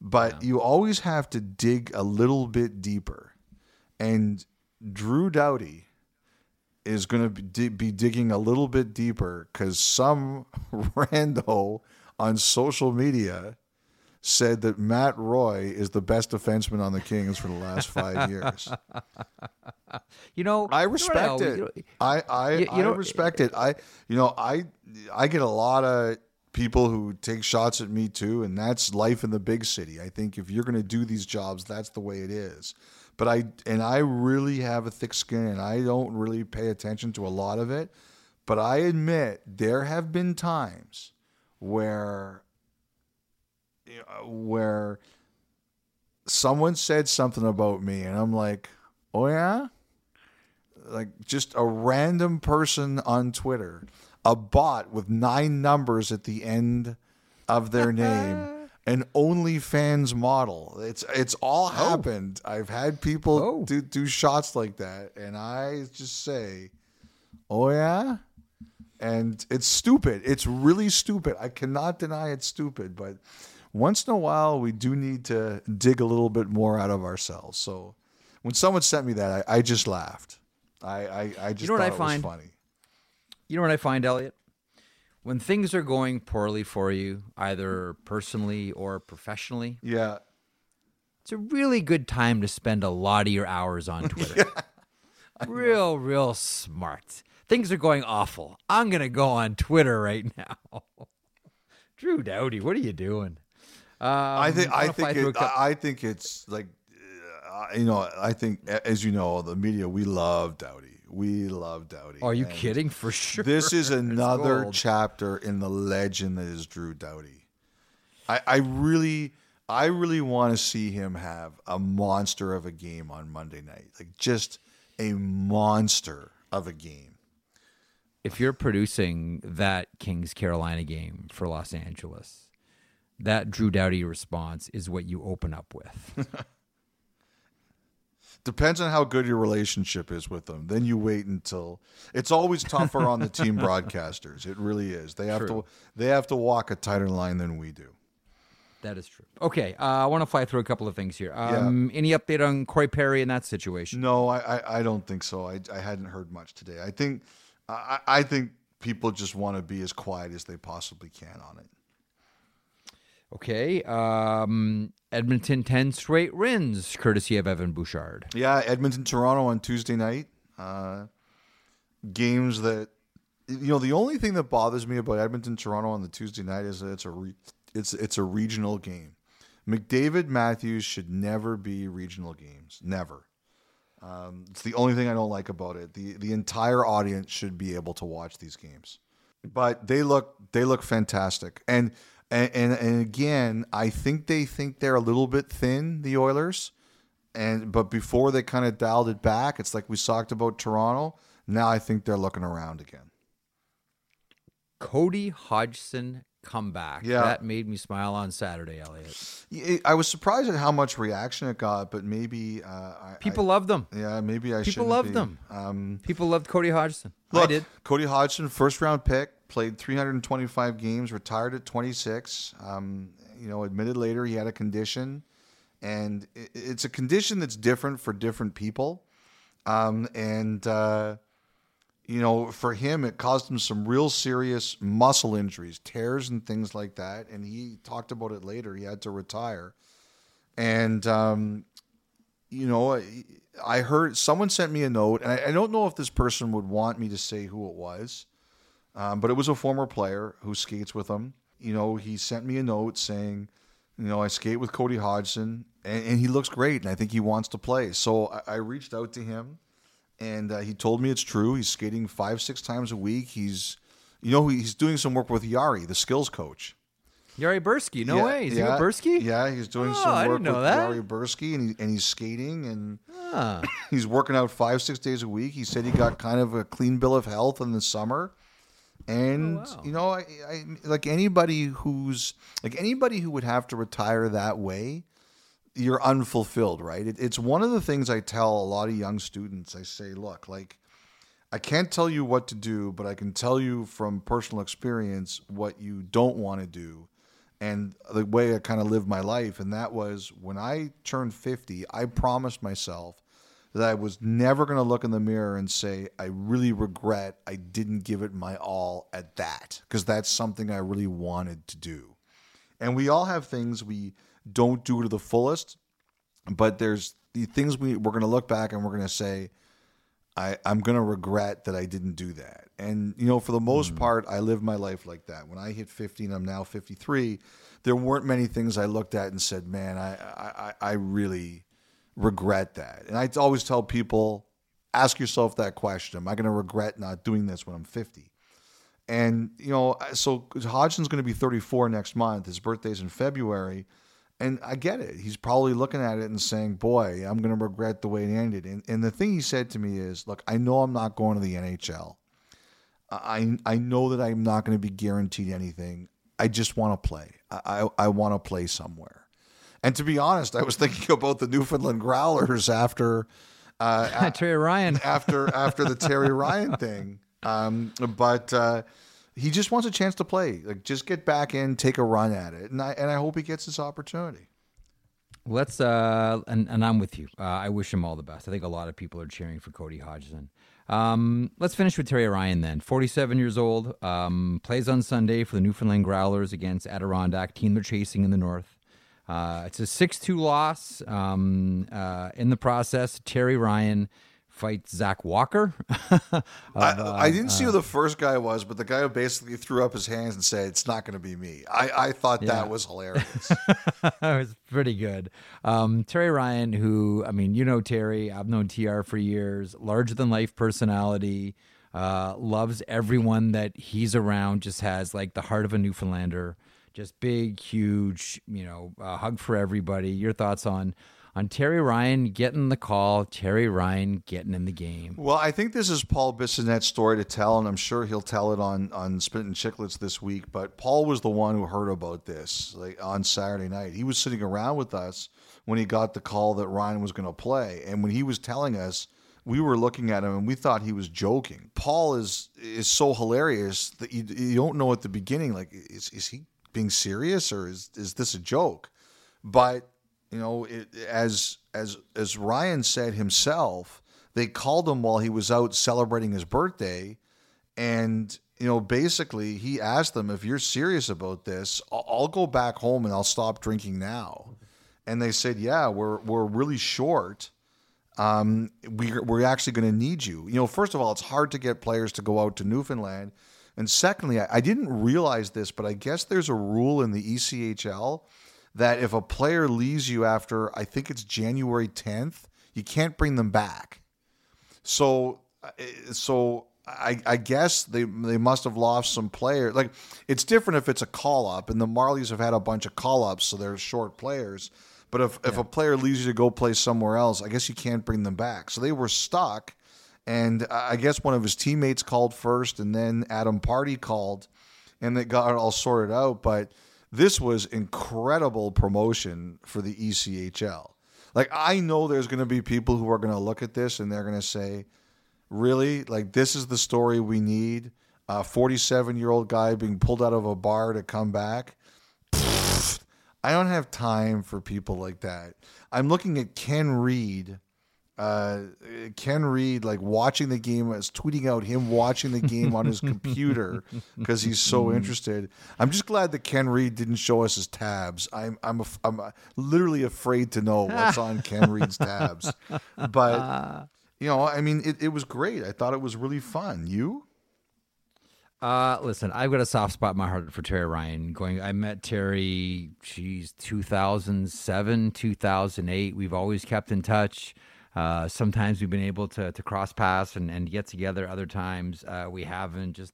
But you always have to dig a little bit deeper. And Drew Doughty is going to be, be digging a little bit deeper because some rando on social media said that Matt Roy is the best defenseman on the Kings for the last five years. you know, I you know respect it. you know- I I, You- I respect it. I you know I I get a lot of people who take shots at me too, and that's life in the big city. I think if you're going to do these jobs, that's the way it is. But I and I really have a thick skin, and I don't really pay attention to a lot of it. But I admit there have been times where where someone said something about me, and I'm like, oh yeah like just a random person on Twitter, a bot with nine numbers at the end of their name, an OnlyFans model. It's it's all oh. happened. I've had people Oh. do do shots like that, and I just say, "Oh yeah," and it's stupid. It's really stupid. I cannot deny it's stupid, but once in a while we do need to dig a little bit more out of ourselves. So when someone sent me that, I, I just laughed. I I, I just know what I it find? was funny. You know what I find, Elliotte? When things are going poorly for you, either personally or professionally, Yeah. it's a really good time to spend a lot of your hours on Twitter. real, real smart. Things are going awful. I'm going to go on Twitter right now. Drew Doughty, what are you doing? Um, I think I think it, I think it's like uh, you know I think as you know the media we love Doughty we love Doughty. Are you And kidding? For sure. This is another chapter in the legend that is Drew Doughty. I, I really I really want to see him have a monster of a game on Monday night. Like just a monster of a game. if you're producing that Kings Carolina game for Los Angeles, that Drew Doughty response is what you open up with. Depends on how good your relationship is with them. Then you wait until it's always tougher on the team broadcasters. It really is. They have True. to they have to walk a tighter line than we do. that is true. Okay, uh, I want to fly through a couple of things here. Um, Any update on Corey Perry in that situation? No, I, I, I don't think so. I, I hadn't heard much today. I think I, I think people just want to be as quiet as they possibly can on it. Okay, um, Edmonton 10 straight wins, courtesy of Evan Bouchard. Yeah, Edmonton, Toronto on Tuesday night. Uh, games that you know the only thing that bothers me about Edmonton Toronto on the Tuesday night is that it's a re- it's it's a regional game. McDavid Matthews should never be regional games. Never. Um, it's the only thing I don't like about it. the The entire audience should be able to watch these games, but they look they look fantastic. And and and, and again, I think they think they're a little bit thin, the Oilers. And but before they kind of dialed it back, it's like we talked about Toronto. Now I think they're looking around again. Cody Hodgson comeback. Yeah. That made me smile on Saturday, Elliotte. I was surprised at how much reaction it got, but maybe uh, I, People love them. Yeah, maybe I People shouldn't loved be. them. Um, People loved Cody Hodgson. I look, did. Cody Hodgson, first round pick, played 325 games, retired at 26. Um, you know, admitted later he had a condition, and it's a condition that's different for different people. Um, and uh, you know, for him, it caused him some real serious muscle injuries, tears, and things like that. And he talked about it later. He had to retire, and um, you know, I- I heard someone sent me a note, and I, I don't know if this person would want me to say who it was, um, but it was a former player who skates with him. You know, he sent me a note saying, you know, I skate with Cody Hodgson, and, and he looks great, and I think he wants to play. So I, I reached out to him, and uh, he told me it's true. He's skating five, six times a week. He's, you know, he's doing some work with Jari, the skills coach. Jari Byrski. No Yeah, way. Is yeah, he with Byrski? Yeah, he's doing Oh, some work with that. Jari Byrski, and, he, and he's skating, and Ah. he's working out five, six days a week. He said he got kind of a clean bill of health in the summer. And Oh, wow. you know, I, I like anybody who's like anybody who would have to retire that way, you're unfulfilled, right? It, it's one of the things I tell a lot of young students. I say, look, like I can't tell you what to do, but I can tell you from personal experience what you don't want to do and the way I kind of lived my life. And that was when I turned 50, I promised myself that I was never going to look in the mirror and say, I really regret I didn't give it my all at that, because that's something I really wanted to do. And we all have things we don't do to the fullest, but there's the things we, we're going to look back and we're going to say, I, I'm going to regret that I didn't do that. And, you know, for the most mm. part, I lived my life like that. When I hit 50 and I'm now 53, there weren't many things I looked at and said, man, I, I- I really regret that. And I always tell people, ask yourself that question Am I going to regret not doing this when I'm 50? And, you know, so Hodgson's going to be 34 next month. His birthday's in February. And I get it. He's probably looking at it and saying, boy, I'm going to regret the way it ended. And, and the thing he said to me is, look, I know I'm not going to the NHL. I, I know that I'm not going to be guaranteed anything. I just want to play. I, I, I want to play somewhere. And to be honest, I was thinking about the Newfoundland Growlers after uh, Terry Ryan. after after the Terry Ryan thing. Um, but uh, he just wants a chance to play. Like just get back in, take a run at it, and I and I hope he gets this opportunity. Let's uh, and and I'm with you. Uh, I wish him all the best. I think a lot of people are cheering for Cody Hodgson. Um, let's finish with Terry Ryan then. 47 years old, um, plays on Sunday for the Newfoundland Growlers against Adirondack, team they're chasing in the north. Uh, it's a 6-2 loss. Um, uh, in the process, Terry Ryan fights Zach Walker. of, I, uh, I didn't see who the first guy was, but the guy who basically threw up his hands and said, "It's not going to be me." I, I thought Yeah. that was hilarious. it was pretty good. Um, Terry Ryan, who I mean, you know Terry. I've known TR for years. Larger than life personality. Uh, loves everyone that he's around. Just has like the heart of a Newfoundlander. Just big, huge. You know, hug for everybody. Your thoughts on on Terry Ryan getting the call? Terry Ryan getting in the game. Well, I think this is Paul Bissonnette's story to tell, and I'm sure he'll tell it on on Spit and Chicklets this week. But Paul was the one who heard about this like on Saturday night. He was sitting around with us when he got the call that Ryan was going to play, and when he was telling us, we were looking at him and we thought he was joking. Paul is is so hilarious that you, you don't know at the beginning like is is he being serious or is is this a joke? But you know, it, as as as Ryan said himself, they called him while he was out celebrating his birthday, and you know, basically he asked them, "If you're serious about this, I'll, go back home and I'll stop drinking now." And they said, "Yeah, we're we're really short." um, we, we're actually going to need you. You know, first of all, it's hard to get players to go out to Newfoundland. And secondly, I, I didn't realize this, but I guess there's a rule in the ECHL that if a player leaves you after, I think it's January 10th, you can't bring them back. So, uh, so I, I, guess they they must have lost some players. Like it's different if it's a call up, and the Marlies have had a bunch of call ups, so they're short players. But if, yeah. if a player leaves you to go play somewhere else, I guess you can't bring them back. So they were stuck. And I guess one of his teammates called first, and then Adam Pardy called, and they got it all sorted out. But this was incredible promotion for the ECHL. Like, I know there's going to be people who are going to look at this and they're going to say, really? Like, this is the story we need? A 47 year old guy being pulled out of a bar to come back? I don't have time for people like that. I'm looking at Ken Reid. Uh, Ken Reid, like watching the game, is tweeting out him watching the game on his computer because he's so mm. interested. I'm just glad that Ken Reid didn't show us his tabs. I'm I'm a, I'm literally afraid to know what's on Ken Reid's tabs. But you know, I mean, it, it was great. I thought it was really fun. You? Uh, listen, I've got a soft spot in my heart for Terry Ryan. Going, I met Terry, she's 2007, 2008. We've always kept in touch. Uh, sometimes we've been able to to cross paths and, and get together. Other times uh, we haven't. Just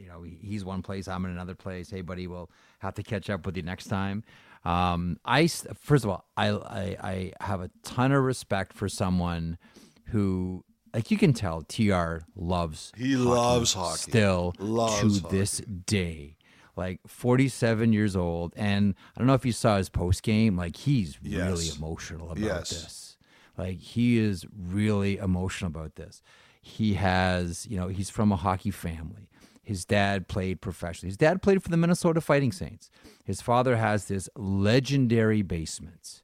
you know, he's one place, I'm in another place. Hey, buddy, we'll have to catch up with you next time. Um, I first of all, I, I I have a ton of respect for someone who like you can tell TR loves he hockey loves hockey still loves to hockey. this day. Like 47 years old, and I don't know if you saw his post game. Like he's yes. really emotional about yes. this. Like he is really emotional about this. He has, you know, he's from a hockey family. His dad played professionally. His dad played for the Minnesota Fighting Saints. His father has this legendary basement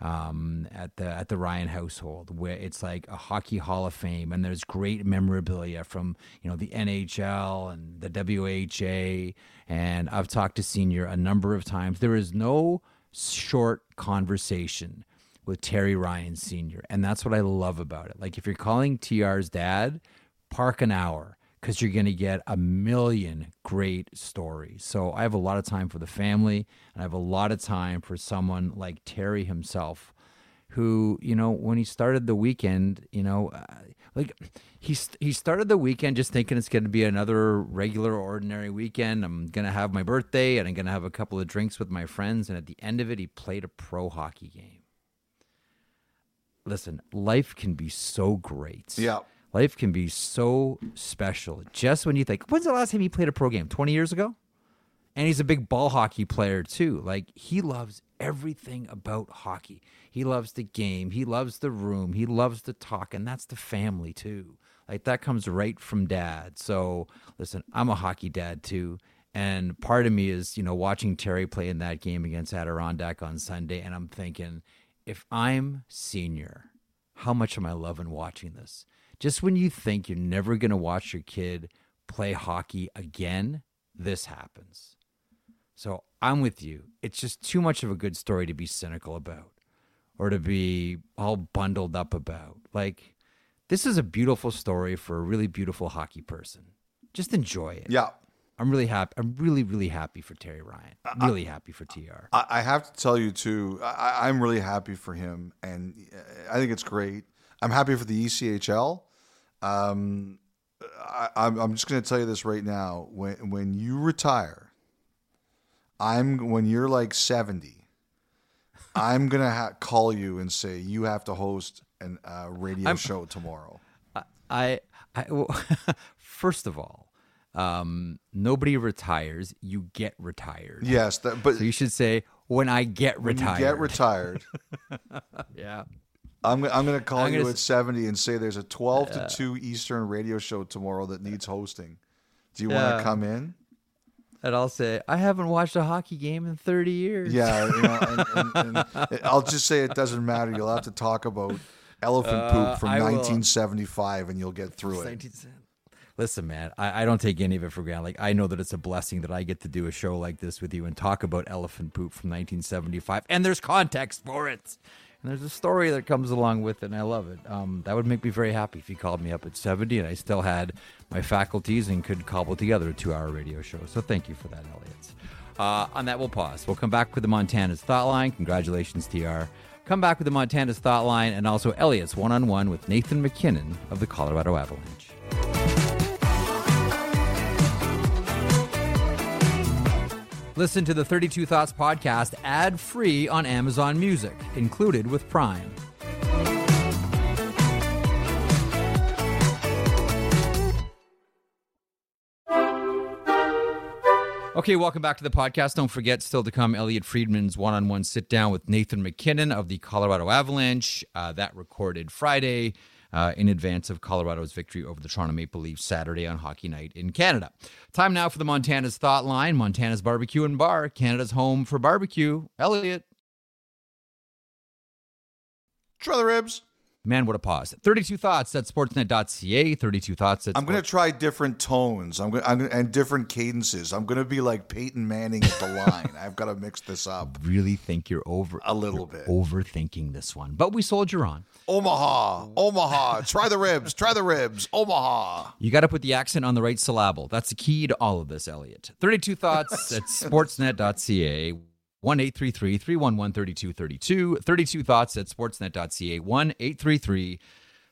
um, at the at the Ryan household, where it's like a hockey hall of fame, and there's great memorabilia from you know the NHL and the WHA. And I've talked to Senior a number of times. There is no short conversation with Terry Ryan Senior, and that's what I love about it. Like if you're calling TR's dad, park an hour because you're going to get a million great stories. So I have a lot of time for the family, and I have a lot of time for someone like Terry himself, who you know when he started the weekend, you know, uh, like he he started the weekend just thinking it's going to be another regular, ordinary weekend. I'm going to have my birthday, and I'm going to have a couple of drinks with my friends, and at the end of it, he played a pro hockey game. Listen, life can be so great. Yeah Life can be so special just when you think, when's the last time he played a pro game? 20 years ago? And he's a big ball hockey player too. Like he loves everything about hockey. He loves the game. He loves the room. He loves the talk. And that's the family too. Like that comes right from dad. So listen, I'm a hockey dad too. And part of me is, you know, watching Terry play in that game against Adirondack on Sunday. And I'm thinking, if I'm senior, how much am I loving watching this? just when you think you're never going to watch your kid play hockey again, this happens. So I'm with you. It's just too much of a good story to be cynical about or to be all bundled up about. Like, this is a beautiful story for a really beautiful hockey person. Just enjoy it. Yeah. I'm really happy. I'm really, really happy for Terry Ryan. Really I, happy for TR. I have to tell you too. I, I'm really happy for him, and I think it's great. I'm happy for the ECHL. Um, I, I'm, I'm just going to tell you this right now. When when you retire, I'm when you're like 70, I'm gonna ha- call you and say you have to host a uh, radio I'm, show tomorrow. I, I well, first of all, um, nobody retires; you get retired. Yes, that, but so you should say when I get retired. get retired. yeah. I'm, I'm going to call I'm you at 70 and say there's a 12 to 2 Eastern radio show tomorrow that needs hosting. Do you want to come in? And I'll say, I haven't watched a hockey game in 30 years. Yeah. You know, and, and, and I'll just say it doesn't matter. You'll have to talk about elephant uh, poop from 1975 and you'll get through it. Listen, man, I, I, don't take any of it for granted. Like, I know that it's a blessing that I get to do a show like this with you and talk about elephant poop from 1975, and there's context for it And there's a story that comes along with it, and I love it. Um, that would make me very happy if you called me up at 70 and I still had my faculties and could cobble together a two hour radio show. So thank you for that, Elliotte. Uh, on that, we'll pause. We'll come back with the Montana's Thought Line. Congratulations, TR. Come back with the Montana's Thought Line and also Elliotte's one on one with Nathan MacKinnon of the Colorado Avalanche. Listen to the 32 Thoughts podcast ad free on Amazon Music, included with Prime. Okay, welcome back to the podcast. Don't forget, still to come, Elliotte Friedman's one on one sit down with Nathan MacKinnon of the Colorado Avalanche. Uh, that recorded Friday uh, in advance of Colorado's victory over the Toronto Maple Leafs Saturday on Hockey Night in Canada. Time now for the Montana's Thought Line, Montana's Barbecue and Bar, Canada's home for barbecue. Elliotte. Try the ribs. Man, what a pause. 32 Thoughts at sportsnet.ca. 32 Thoughts at I'm going to try different tones. I'm going I'm gonna, and different cadences. I'm going to be like Peyton Manning at the line. I've got to mix this up really think you're over a little bit. overthinking this one. But we soldier on. Omaha, Omaha. Try the ribs. Try the ribs. Omaha. You got to put the accent on the right syllable. That's the key to all of this, Elliotte. 32 Thoughts at sportsnet.ca. 1 833 311 3232. 32 Thoughts at sportsnet.ca. 1 833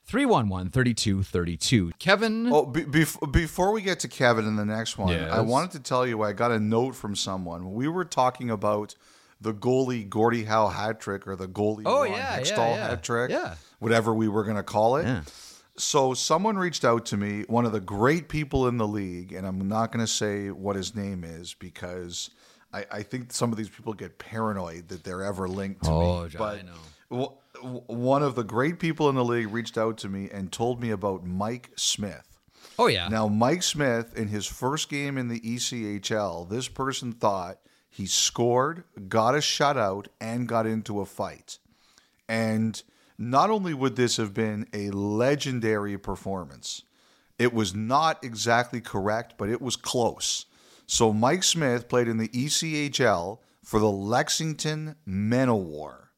311 3232. Kevin. Oh, be, bef- before we get to Kevin in the next one, Yes. I wanted to tell you I got a note from someone. We were talking about the goalie Gordie Howe hat trick or the goalie Oh, Ron yeah, yeah, Hextall yeah. hat trick, Yeah. whatever we were going to call it. Yeah. So someone reached out to me, one of the great people in the league, and I'm not going to say what his name is because I, I think some of these people get paranoid that they're ever linked to Oh, me. I know. w- w- one of the great people in the league reached out to me and told me about Mike Smith. Oh, yeah. Now, Mike Smith, in his first game in the ECHL, this person thought he scored, got a shutout, and got into a fight. And not only would this have been a legendary performance, it was not exactly correct, but it was close. So Mike Smith played in the ECHL for the Lexington Men of War.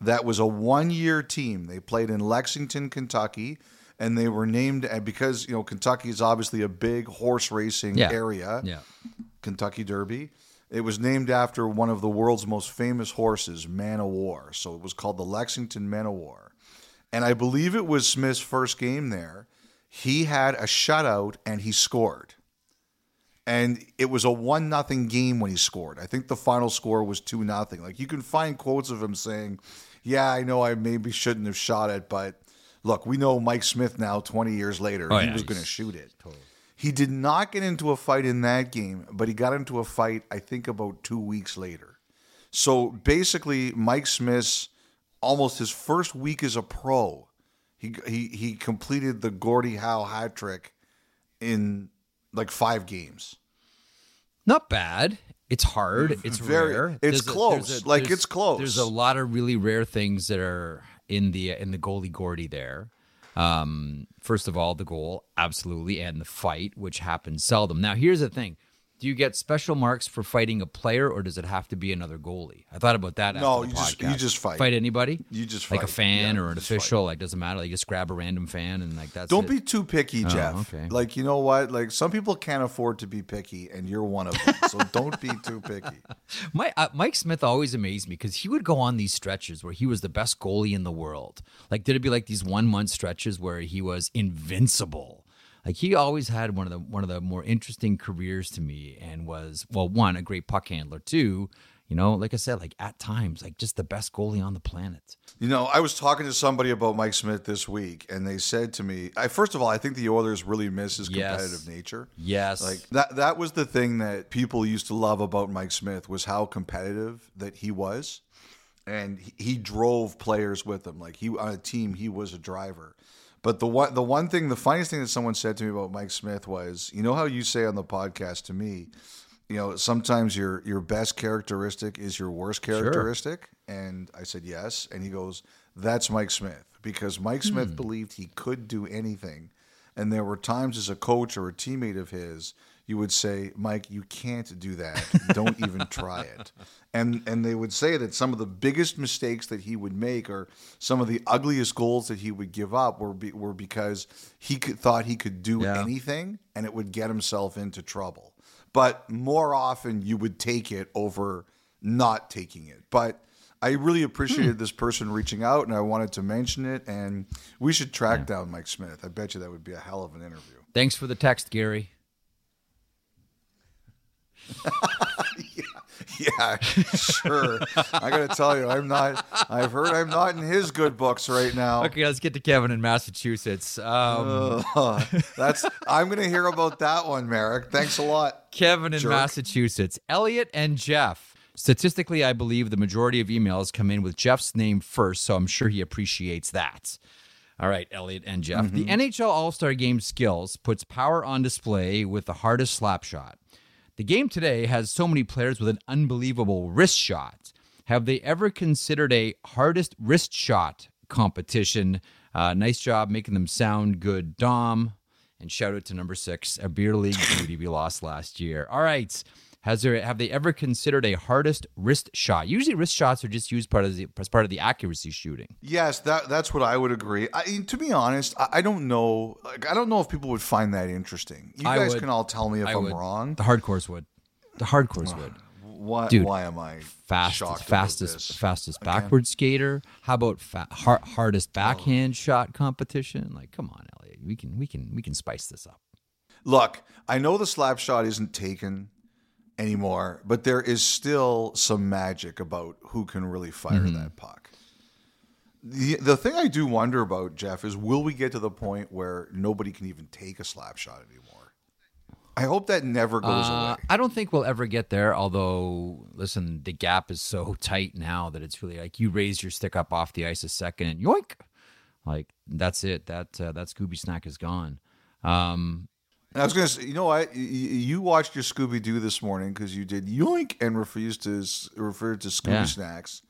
That was a one year team. They played in Lexington, Kentucky, and they were named because you know Kentucky is obviously a big horse racing Yeah. area. yeah. Kentucky Derby. It was named after one of the world's most famous horses, Man o' War. So it was called the Lexington Man o' War. And I believe it was Smith's first game there. He had a shutout and he scored. And it was a one nothing game when he scored. I think the final score was two nothing. Like you can find quotes of him saying, "Yeah, I know I maybe shouldn't have shot it, but look, we know Mike Smith now 20 years later. Oh, he yeah, was going to shoot it." He did not get into a fight in that game, but he got into a fight, I think, about two weeks later. So basically, Mike Smith's almost his first week as a pro, he he he completed the Gordie Howe hat trick in like five games. Not bad. It's hard. It's Very- rare. it's There's a- close. there's Like, there's- it's close. There's a lot of really rare things that are in the in the goalie Gordy there. Um, first of all, the goal, absolutely, and the fight, which happens seldom. Now, here's the thing: Do you get special marks for fighting a player, or does it have to be another goalie? I thought about that. No, you just- podcast. you just fight. Fight anybody. You just fight. like a fan Yeah, or an just fight. official. Like doesn't matter. Like just grab a random fan and like that's Don't it. be too picky, Jeff. Oh, okay. Like you know what? Like some people can't afford to be picky, and you're one of them. so don't be too picky. My, uh, Mike Smith always amazed me because he would go on these stretches where he was the best goalie in the world. Like, did it be like these one month stretches where he was invincible? Like he always had one of the one of the more interesting careers to me, and was well, one a great puck handler, two, you know, like I said, like at times, like just the best goalie on the planet. You know, I was talking to somebody about Mike Smith this week, and they said to me, I, first of all, I think the Oilers really miss his Yes. competitive nature. Yes, Like that that was the thing that people used to love about Mike Smith was how competitive that he was. And he, he drove players with him. Like he on a team, he was a driver. But the one the one thing, the funniest thing that someone said to me about Mike Smith was, you know how you say on the podcast to me, you know, sometimes your your best characteristic is your worst characteristic. And I said yes. And he goes, That's Mike Smith. Because Mike Smith Hmm. believed he could do anything. And there were times as a coach or a teammate of his, you would say, Mike, you can't do that. Don't even try it. And and they would say that some of the biggest mistakes that he would make, or some of the ugliest goals that he would give up, were be, were because he could, thought he could do Yeah. anything, and it would get himself into trouble. But more often, you would take it over not taking it. But I really appreciated hmm. this person reaching out, and I wanted to mention it. And we should track down Mike Smith. I bet you that would be a hell of an interview. Thanks for the text, Gary. Yeah, sure. I got to tell you, I'm not. I've heard I'm not in his good books right now. Okay, let's get to Kevin in Massachusetts. Um, Uh, that's. I'm going to hear about that one, Marek. Thanks a lot. Kevin in Jerk. Massachusetts, Elliotte and Jeff. Statistically, I believe the majority of emails come in with Jeff's name first, so I'm sure he appreciates that. All right, Elliotte and Jeff. The NHL All Star Game skills puts power on display with the hardest slap shot. The game today has so many players with an unbelievable wrist shot. Have they ever considered a hardest wrist shot competition? Uh, nice job making them sound good, Dom. And shout out to number six, a beer league duty we lost last year. All right. Has there have they ever considered a hardest wrist shot? Usually wrist shots are just used part of the, as part of the accuracy shooting. Yes, that that's what I would agree. I, to be honest, I, I don't know. Like, I don't know if people would find that interesting. You I guys would. can all tell me if I I'm would. wrong. The hardcores would. The hardcores would. Why, Dude, why am I Fastest, fastest, fastest backward skater. How about fa- har- hardest oh. backhand shot competition? Like, come on, Elliotte. We can, we can, we can spice this up. Look, I know the slap shot isn't taken anymore, but there is still some magic about who can really fire Mm-hmm. that puck. The, the thing I do wonder about, Jeff, is will we get to the point where nobody can even take a slap shot anymore? I hope that never goes Uh, away. I don't think we'll ever get there. Although, listen, the gap is so tight now that it's really like you raise your stick up off the ice a second and yoink, like that's it. That uh, that Scooby snack is gone. Um, And I was going to say, you know what? You watched your Scooby Doo this morning because you did yoink and refused to refer to Scooby Yeah. Snacks.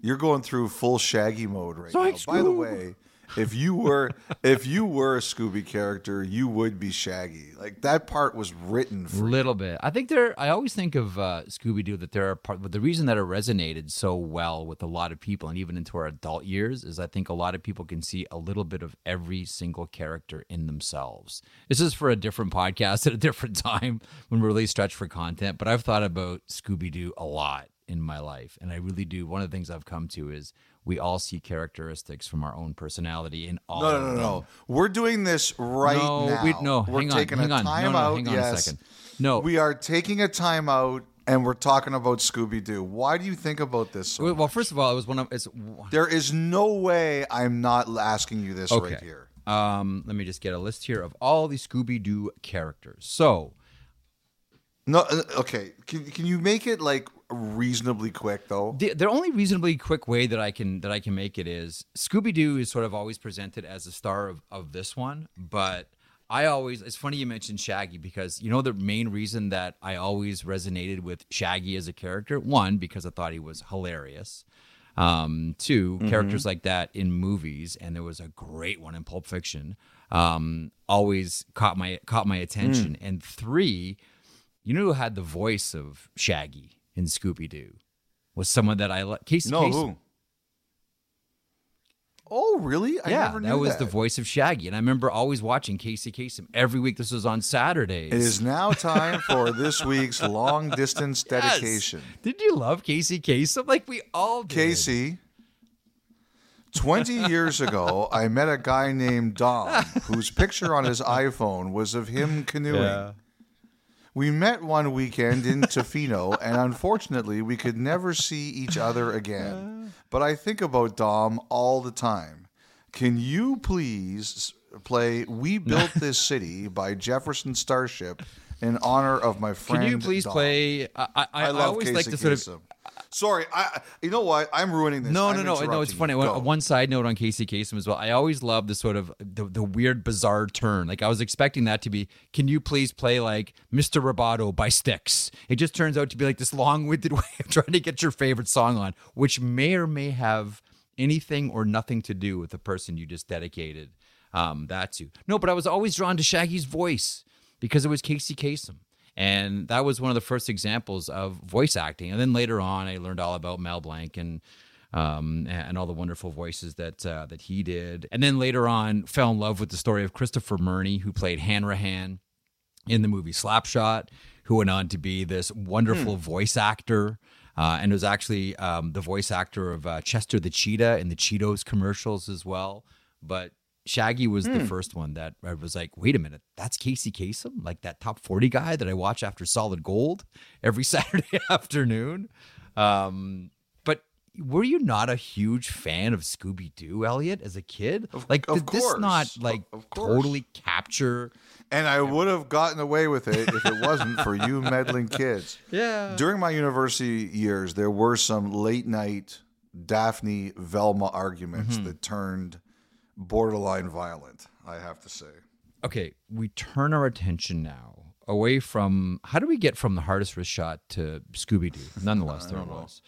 You're going through full Shaggy mode right Zoink, now. By the way, if you were if you were a Scooby character, you would be Shaggy. Like that part was written for. A little bit. I think there. I always think of uh, Scooby Doo that there are part. But the reason that it resonated so well with a lot of people, and even into our adult years, is I think a lot of people can see a little bit of every single character in themselves. This is for a different podcast at a different time when we're really stretched for content. But I've thought about Scooby Doo a lot in my life, and I really do. One of the things I've come to is we all see characteristics from our own personality in all. No, no, no, no. We're doing this right no, now. We, no, we're hang on, taking hang a on. No, timeout. no, hang on yes. a second. No, We are taking a timeout and we're talking about Scooby Doo. Why do you think about this? So well, first of all, it was one of it's There is no way I'm not asking you this right here. Um, let me just get a list here of all the Scooby Doo characters. So, No, uh, okay. Can, can you make it like reasonably quick though? the, the only reasonably quick way that I can that I can make it is Scooby Doo is sort of always presented as the star of, of this one, but I always it's funny you mentioned Shaggy because you know the main reason that I always resonated with Shaggy as a character one because I thought he was hilarious. Um, 2 characters like that in movies, and there was a great one in Pulp Fiction. Um, always caught my caught my attention. And three, you know who had the voice of Shaggy in Scooby Doo was someone that I like. Casey No, Kasem. who? Oh, really? I yeah, never knew that was that. the voice of Shaggy, and I remember always watching Casey Kasem every week. This was on Saturdays. It is now time for this week's long distance Yes. dedication. Did you love Casey Kasem? Like we all did. Casey, 20 years ago, I met a guy named Dom whose picture on his iPhone was of him canoeing. We met one weekend in Tofino, and unfortunately, we could never see each other again. But I think about Dom all the time. Can you please play We Built This City by Jefferson Starship in honor of my friend Can you please Dom? play? I, I, I, I always like to sort of. Kasem. Sorry, I. You know what? I'm ruining this. No, I'm no, no, no. It's funny. One, Go. one side note on Casey Kasem as well. I always love the sort of the, the weird, bizarre turn. Like I was expecting that to be. Can you please play like Mr. Roboto by Styx? It just turns out to be like this long-winded way of trying to get your favorite song on, which may or may have anything or nothing to do with the person you just dedicated um, that to. No, but I was always drawn to Shaggy's voice because it was Casey Kasem. And that was one of the first examples of voice acting. And then later on, I learned all about Mel Blanc and um, and all the wonderful voices that uh, that he did. And then later on, fell in love with the story of Christopher Murney, who played Hanrahan in the movie Slapshot, who went on to be this wonderful hmm. voice actor. Uh, and was actually um, the voice actor of uh, Chester the Cheetah in the Cheetos commercials as well. But Shaggy was the hmm. first one that I was like, wait a minute, that's Casey Kasem, like that top 40 guy that I watch after Solid Gold every Saturday afternoon. Um, but were you not a huge fan of Scooby Doo, Elliotte, as a kid? Of, like, of did course. this not like of, of totally capture? And I would have gotten away with it if it wasn't for you meddling kids. Yeah. During my university years, there were some late night Daphne Velma arguments mm-hmm. that turned borderline violent. I have to say. Okay, we turn our attention now away from how do we get from the hardest wrist shot to Scooby Doo? Nonetheless, there it was.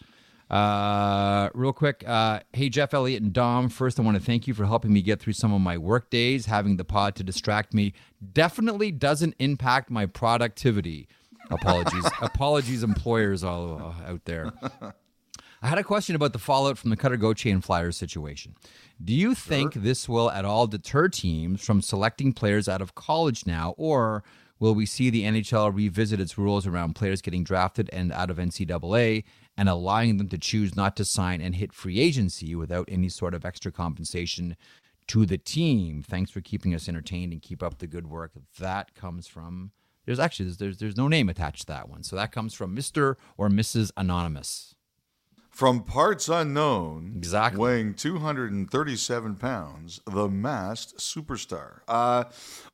Uh, real quick, uh, hey Jeff Elliotte and Dom. First, I want to thank you for helping me get through some of my work days. Having the pod to distract me definitely doesn't impact my productivity. Apologies, apologies, employers all out there. I had a question about the fallout from the Cutter Gauthier and Flyers situation. Do you think sure. this will at all deter teams from selecting players out of college now, or will we see the NHL revisit its rules around players getting drafted and out of NCAA and allowing them to choose not to sign and hit free agency without any sort of extra compensation to the team. Thanks for keeping us entertained and keep up the good work. That comes from there's actually there's there's no name attached to that one. So that comes from Mr. or Mrs. Anonymous. From parts unknown, exactly weighing 237 pounds, the masked superstar. Uh,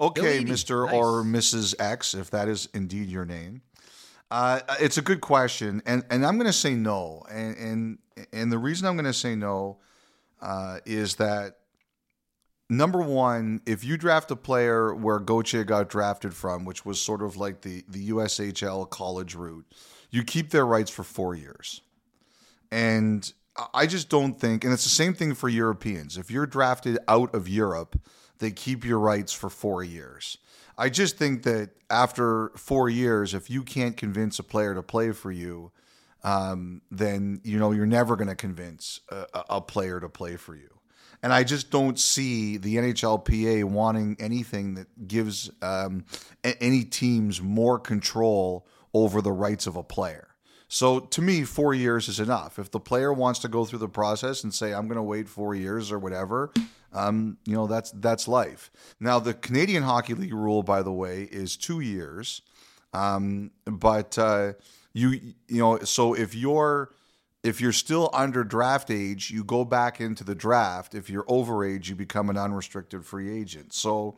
okay, Mr. Nice. or Mrs. X, if that is indeed your name. Uh, it's a good question, and and I'm going to say no, and and and the reason I'm going to say no uh, is that number one, if you draft a player where Gauthier got drafted from, which was sort of like the the USHL college route, you keep their rights for four years, and I just don't think, and it's the same thing for Europeans. If you're drafted out of Europe, they keep your rights for four years. I just think that after four years, if you can't convince a player to play for you, um, then you know you're never going to convince a, a, player to play for you. And I just don't see the NHLPA wanting anything that gives um, a- any teams more control over the rights of a player. So to me, four years is enough. If the player wants to go through the process and say, "I'm going to wait four years" or whatever, um, you know that's that's life. Now the Canadian Hockey League rule, by the way, is two years. Um, but uh, you you know, so if you're if you're still under draft age, you go back into the draft. If you're over age, you become an unrestricted free agent. So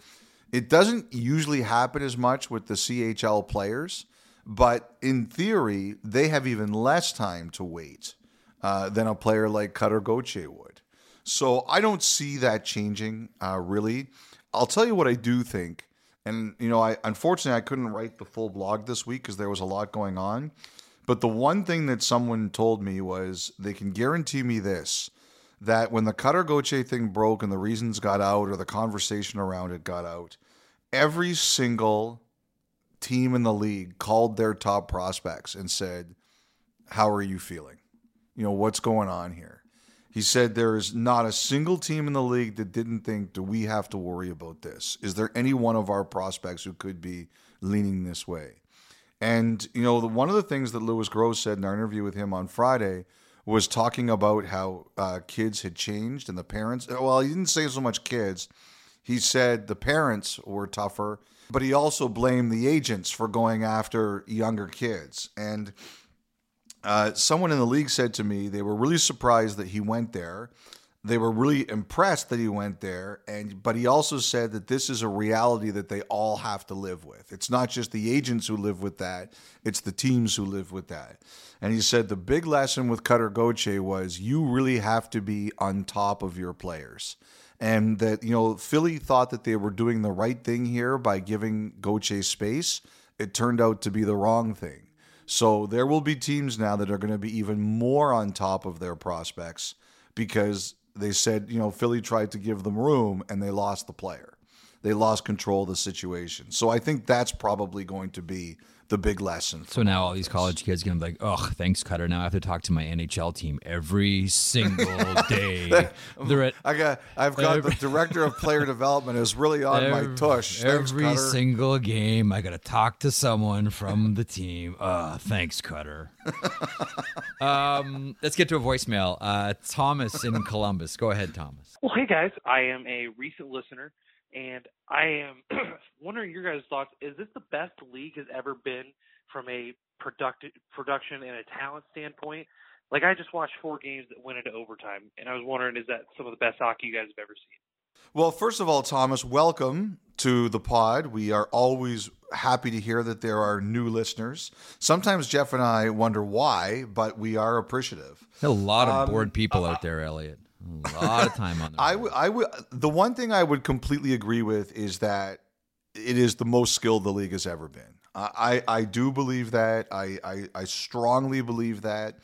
it doesn't usually happen as much with the CHL players. But in theory, they have even less time to wait uh, than a player like Cutter Gauthier would. So I don't see that changing uh, really. I'll tell you what I do think. And, you know, I unfortunately I couldn't write the full blog this week because there was a lot going on. But the one thing that someone told me was they can guarantee me this that when the Cutter Gauthier thing broke and the reasons got out or the conversation around it got out, every single team in the league called their top prospects and said, How are you feeling? You know, what's going on here? He said there is not a single team in the league that didn't think, Do we have to worry about this? Is there any one of our prospects who could be leaning this way? And, you know, the, one of the things that Lewis Gross said in our interview with him on Friday was talking about how uh, kids had changed and the parents. Well, he didn't say so much kids. He said the parents were tougher but he also blamed the agents for going after younger kids. And uh, someone in the league said to me they were really surprised that he went there. They were really impressed that he went there, and but he also said that this is a reality that they all have to live with. It's not just the agents who live with that; it's the teams who live with that. And he said the big lesson with Cutter Gauthier was you really have to be on top of your players and that you know Philly thought that they were doing the right thing here by giving Gauthier space. It turned out to be the wrong thing. So there will be teams now that are going to be even more on top of their prospects because they said, you know, Philly tried to give them room and they lost the player. they lost control of the situation. So I think that's probably going to be the big lesson. So now all these college kids gonna be like, "Oh, thanks, Cutter." Now I have to talk to my NHL team every single day. They're at I got, I've got the director of player development is really on my tush. Thanks, every Cutter. single game. I got to talk to someone from the team. Uh, thanks, Cutter. um, let's get to a voicemail. Uh, Thomas in Columbus. Go ahead, Thomas. Well, hey guys, I am a recent listener, and I am wondering your guys' thoughts. Is this the best the league has ever been from a product production and a talent standpoint? Like I just watched four games that went into overtime, and I was wondering, is that some of the best hockey you guys have ever seen? Well, first of all, Thomas, welcome to the pod. We are always happy to hear that there are new listeners. Sometimes Jeff and I wonder why, but we are appreciative. A lot of Um, bored people out there, Elliotte. A lot of time on. their I would, I would. The one thing I would completely agree with is that it is the most skilled the league has ever been. I, I, I do believe that. I, I, I strongly believe that,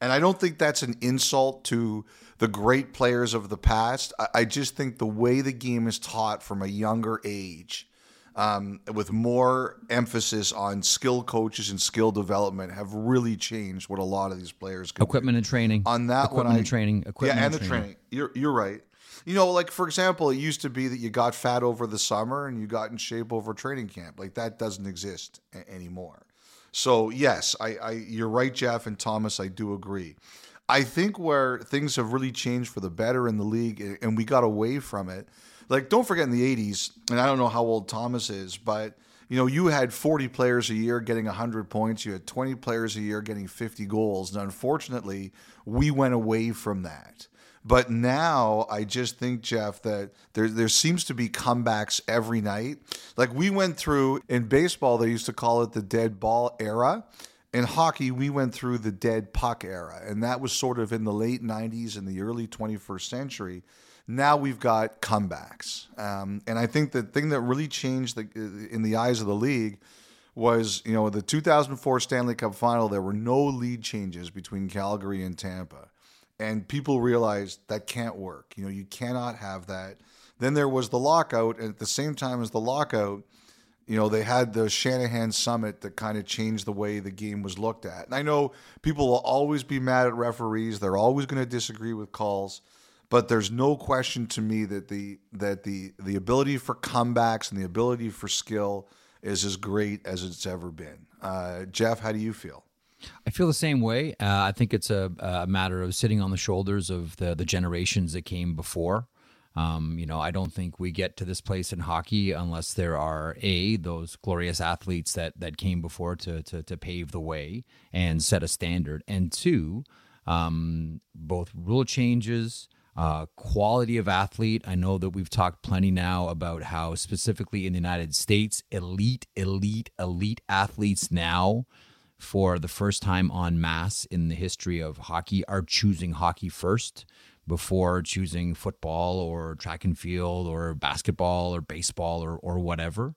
and I don't think that's an insult to the great players of the past. I, I just think the way the game is taught from a younger age. Um, with more emphasis on skill coaches and skill development, have really changed what a lot of these players can do equipment and training. on that equipment one I, and training. Equipment yeah and and the training. you're you're right you know like for example it used to be that you got fat over the summer and you got in shape over training camp like that doesn't exist a- anymore so yes I, I you're right jeff and thomas i do agree i think where things have really changed for the better in the league and we got away from it like don't forget in the 80s and i don't know how old thomas is but you know, you had 40 players a year getting 100 points. You had 20 players a year getting 50 goals. And unfortunately, we went away from that. But now I just think, Jeff, that there, there seems to be comebacks every night. Like we went through in baseball, they used to call it the dead ball era. In hockey, we went through the dead puck era. And that was sort of in the late 90s and the early 21st century now we've got comebacks. Um, and I think the thing that really changed the, in the eyes of the league was, you know, the 2004 Stanley Cup final, there were no lead changes between Calgary and Tampa. And people realized that can't work. You know, you cannot have that. Then there was the lockout. And at the same time as the lockout, you know, they had the Shanahan summit that kind of changed the way the game was looked at. And I know people will always be mad at referees. They're always going to disagree with calls but there's no question to me that the that the the ability for comebacks and the ability for skill is as great as it's ever been. Uh, Jeff, how do you feel? I feel the same way. Uh, I think it's a, a matter of sitting on the shoulders of the the generations that came before. Um, you know, I don't think we get to this place in hockey unless there are a those glorious athletes that that came before to to, to pave the way and set a standard, and two, um, both rule changes. Uh, quality of athlete. I know that we've talked plenty now about how, specifically in the United States, elite, elite, elite athletes now for the first time en masse in the history of hockey are choosing hockey first before choosing football or track and field or basketball or baseball or, or whatever.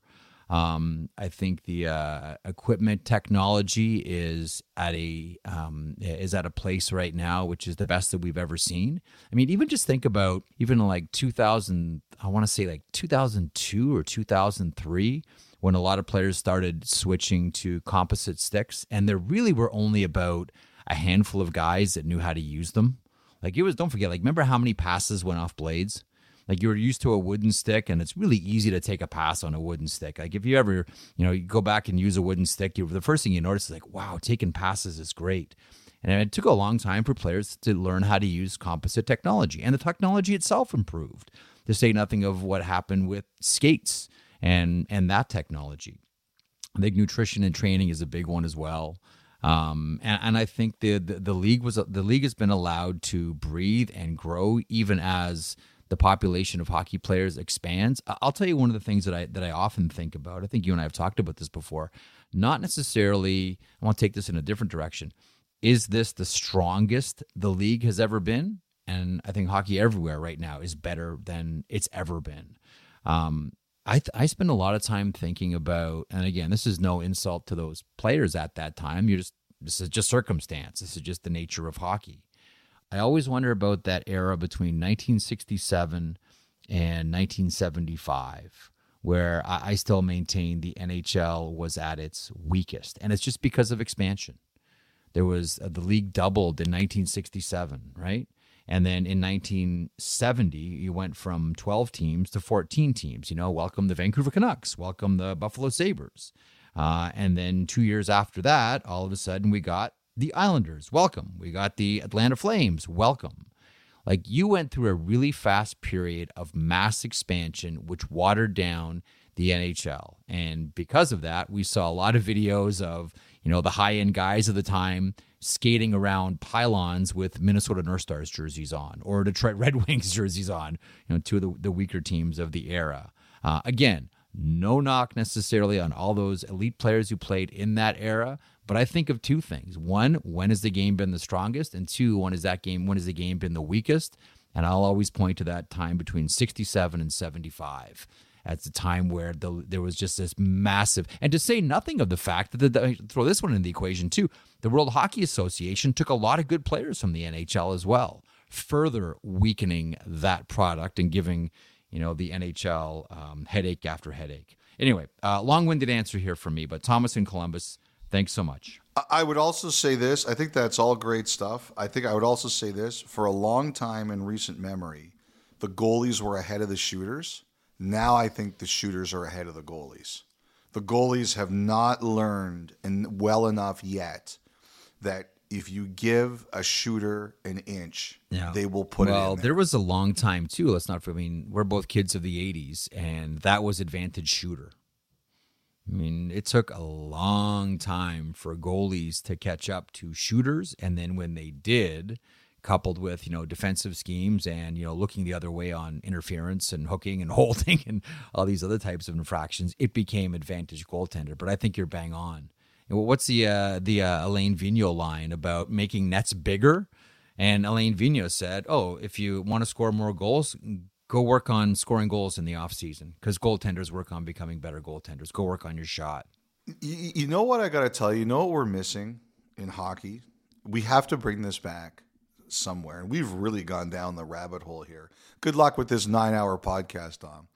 Um, I think the uh, equipment technology is at a um, is at a place right now which is the best that we've ever seen. I mean, even just think about even like 2000, I want to say like 2002 or 2003 when a lot of players started switching to composite sticks, and there really were only about a handful of guys that knew how to use them. Like it was, don't forget, like remember how many passes went off blades? Like you were used to a wooden stick, and it's really easy to take a pass on a wooden stick. Like if you ever, you know, you go back and use a wooden stick, you the first thing you notice is like, wow, taking passes is great. And it took a long time for players to learn how to use composite technology, and the technology itself improved. To say nothing of what happened with skates and and that technology. I think nutrition and training is a big one as well. Um, and, and I think the, the the league was the league has been allowed to breathe and grow even as the population of hockey players expands. I'll tell you one of the things that I that I often think about. I think you and I have talked about this before. Not necessarily. I want to take this in a different direction. Is this the strongest the league has ever been? And I think hockey everywhere right now is better than it's ever been. Um, I th- I spend a lot of time thinking about, and again, this is no insult to those players at that time. You just this is just circumstance. This is just the nature of hockey. I always wonder about that era between 1967 and 1975 where I, still maintain the NHL was at its weakest, and it's just because of expansion. There was uh, the league doubled in 1967, right? And then in 1970, you went from 12 teams to 14 teams. You know, welcome the Vancouver Canucks, welcome the Buffalo Sabres. Uh, and then two years after that, all of a sudden, we got the Islanders, welcome. We got the Atlanta Flames, welcome. Like you went through a really fast period of mass expansion, which watered down the NHL. And because of that, we saw a lot of videos of, you know, the high end guys of the time skating around pylons with Minnesota North Stars jerseys on or Detroit Red Wings jerseys on, you know, two of the, the weaker teams of the era. Uh, again, no knock necessarily on all those elite players who played in that era, but I think of two things. One, when has the game been the strongest? And two, when is that game when has the game been the weakest? And I'll always point to that time between 67 and 75 at the time where the, there was just this massive, and to say nothing of the fact that, the, throw this one in the equation too, the World Hockey Association took a lot of good players from the NHL as well, further weakening that product and giving, you know, the NHL um, headache after headache. Anyway, uh, long winded answer here from me, but Thomas in Columbus, thanks so much. I would also say this. I think that's all great stuff. I think I would also say this. For a long time in recent memory, the goalies were ahead of the shooters. Now I think the shooters are ahead of the goalies. The goalies have not learned and well enough yet that if you give a shooter an inch, Yeah. they will put well, it in there. there was a long time too. Let's not. I mean, we're both kids of the '80s, and that was advantage shooter. I mean, it took a long time for goalies to catch up to shooters, and then when they did, coupled with you know defensive schemes and you know looking the other way on interference and hooking and holding and all these other types of infractions, it became advantage goaltender. But I think you're bang on. What's the uh, the uh, Alain Vigneault line about making nets bigger? And Alain Vigneault said, "Oh, if you want to score more goals, go work on scoring goals in the off season because goaltenders work on becoming better goaltenders. Go work on your shot." You, you know what I got to tell you? You know what we're missing in hockey? We have to bring this back somewhere. And we've really gone down the rabbit hole here. Good luck with this nine hour podcast, Dom.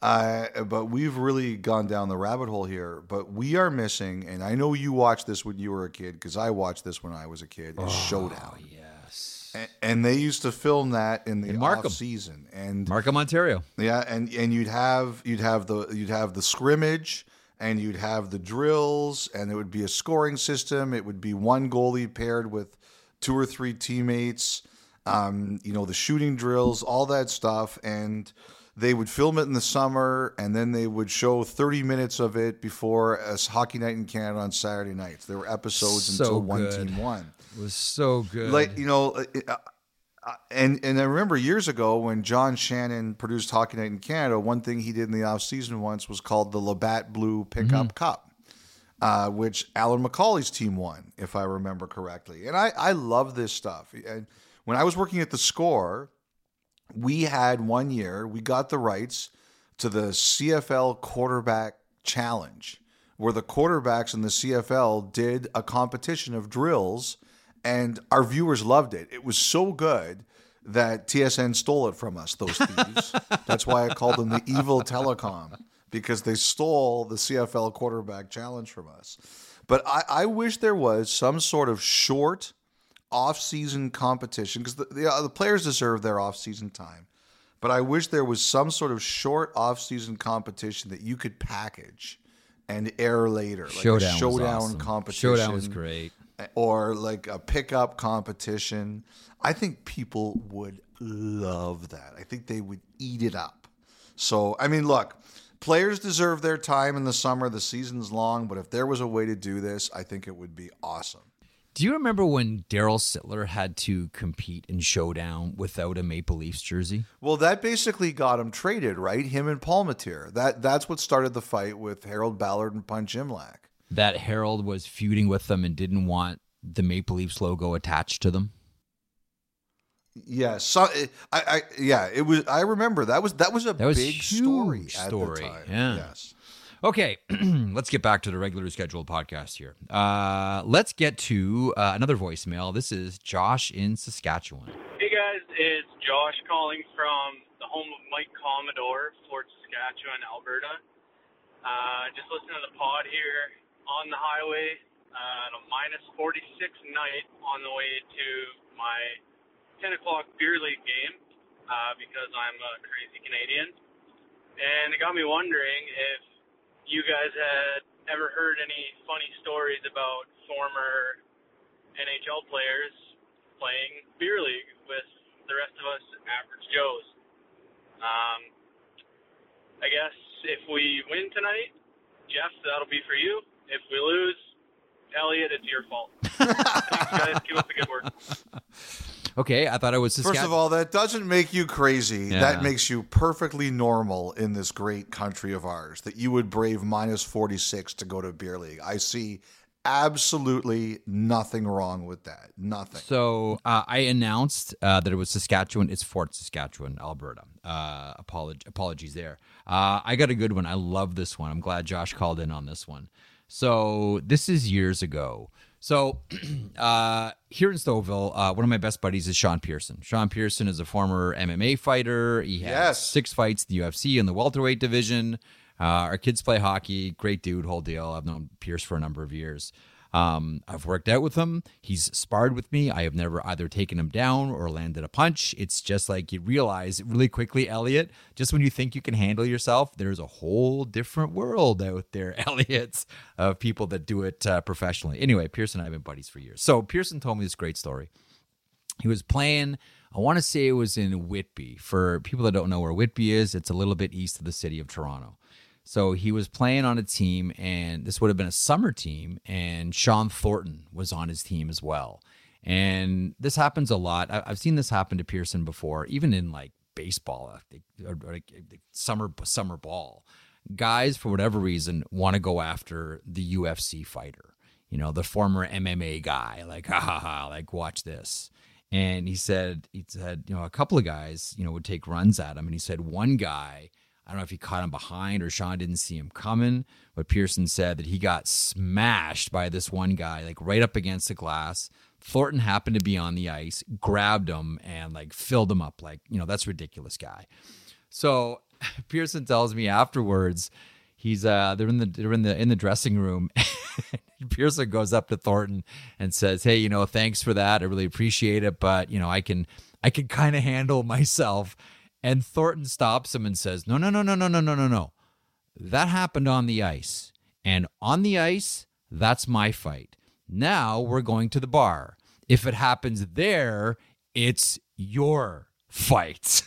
Uh, but we've really gone down the rabbit hole here. But we are missing, and I know you watched this when you were a kid because I watched this when I was a kid, is Showdown. Yes, And, and they used to film that in the In Markham. off season. And Markham, Ontario. yeah, and and you'd have you'd have the you'd have the scrimmage and you'd have the drills and it would be a scoring system. It would be one goalie paired with two or three teammates. Um, you know, the shooting drills, all that stuff and they would film it in the summer and then they would show 30 minutes of it before a hockey night in Canada on Saturday nights. There were episodes So until one team won It was so good. like you know uh, uh, uh, and and I remember years ago when John Shannon produced Hockey Night in Canada, one thing he did in the off season once was called the Labatt Blue Pickup Cup, uh, which Alyn McCauley's team won, if I remember correctly. And I I love this stuff. And when I was working at the Score, we had one year we got the rights to the CFL quarterback challenge where the quarterbacks in the CFL did a competition of drills and our viewers loved it. It was so good that TSN stole it from us, those thieves. That's why I called them the evil telecom because they stole the CFL quarterback challenge from us. But I, I wish there was some sort of short off-season competition because the, the, uh, the players deserve their off-season time. But I wish there was some sort of short off-season competition that you could package and air later, like Showdown, a showdown awesome. competition. Showdown was great. Or like a pickup competition. I think people would love that. I think they would eat it up. So, I mean, look, players deserve their time in the summer. The season's long, but if there was a way to do this, I think it would be awesome. Do you remember when Daryl Sittler had to compete in Showdown without a Maple Leafs jersey? Well, that basically got him traded, right? Him and Palmateer. That that's what started the fight with Harold Ballard and Punch Imlach. That Harold was feuding with them and didn't want the Maple Leafs logo attached to them. Yeah, so eh, I, I yeah, it was. I remember that was that was a That was big huge story at story, the time. yeah. Yes. Okay, let's get back to the regularly scheduled podcast here. Uh, let's get to uh, another voicemail. This is Josh in Saskatchewan. Hey guys, it's Josh calling from the home of Mike Commodore, Fort Saskatchewan, Alberta. Uh, just listening to the pod here on the highway uh, a minus 46 night on the way to my 10 o'clock beer league game uh, because I'm a crazy Canadian. And it got me wondering if you guys had ever heard any funny stories about former NHL players playing beer league with the rest of us average Joes. Um, I guess if we win tonight, Jeff, that'll be for you. If we lose, Elliotte, it's your fault. Thanks, guys. Keep up the good work. Okay, I thought I was First of all, that doesn't make you crazy. Yeah. That makes you perfectly normal in this great country of ours. That you would brave minus 46 to go to beer league. I see absolutely nothing wrong with that. Nothing. So uh, I announced uh, that it was Saskatchewan. It's Fort Saskatchewan, Alberta. Uh, apolog- apologies there. Uh, I got a good one. I love this one. I'm glad Josh called in on this one. So this is years ago. So uh, here in Stouffville, uh, one of my best buddies is Sean Pierson. Sean Pierson is a former MMA fighter. He has Yes. six fights in the UFC in the welterweight division. Uh, our kids play hockey. Great dude, whole deal. I've known Pierce for a number of years. Um, I've worked out with him. He's sparred with me. I have never either taken him down or landed a punch. It's just like you realize really quickly, Elliotte, just when you think you can handle yourself, there's a whole different world out there, Elliotte's, of people that do it uh, professionally. Anyway, Pierson and I have been buddies for years. So Pierson told me this great story he was playing i want to say it was in whitby for people that don't know where whitby is it's a little bit east of the city of toronto so he was playing on a team and this would have been a summer team and shawn thornton was on his team as well. And this happens a lot. I- i've seen this happen to pierson before even in like baseball uh, or, summer summer ball. Guys for whatever reason want to go after the ufc fighter you know the former mma guy like ha ha ha like watch this. And he said he said you know a couple of guys you know would take runs at him and he said one guy i don't know if he caught him behind or sean didn't see him coming but pierson said that he got smashed by this one guy like right up against the glass thornton happened to be on the ice grabbed him and like filled him up like you know that's ridiculous guy so pierson tells me afterwards he's uh they're in the they're in the in the dressing room Pierson goes up to Thornton and says, "Hey, you know, thanks for that. I really appreciate it, but you know, I can I can kind of handle myself." And Thornton stops him and says, "No, no, no, no, no, no, no, no, no. That happened on the ice. And on the ice, that's my fight. Now we're going to the bar. If it happens there, it's your fight."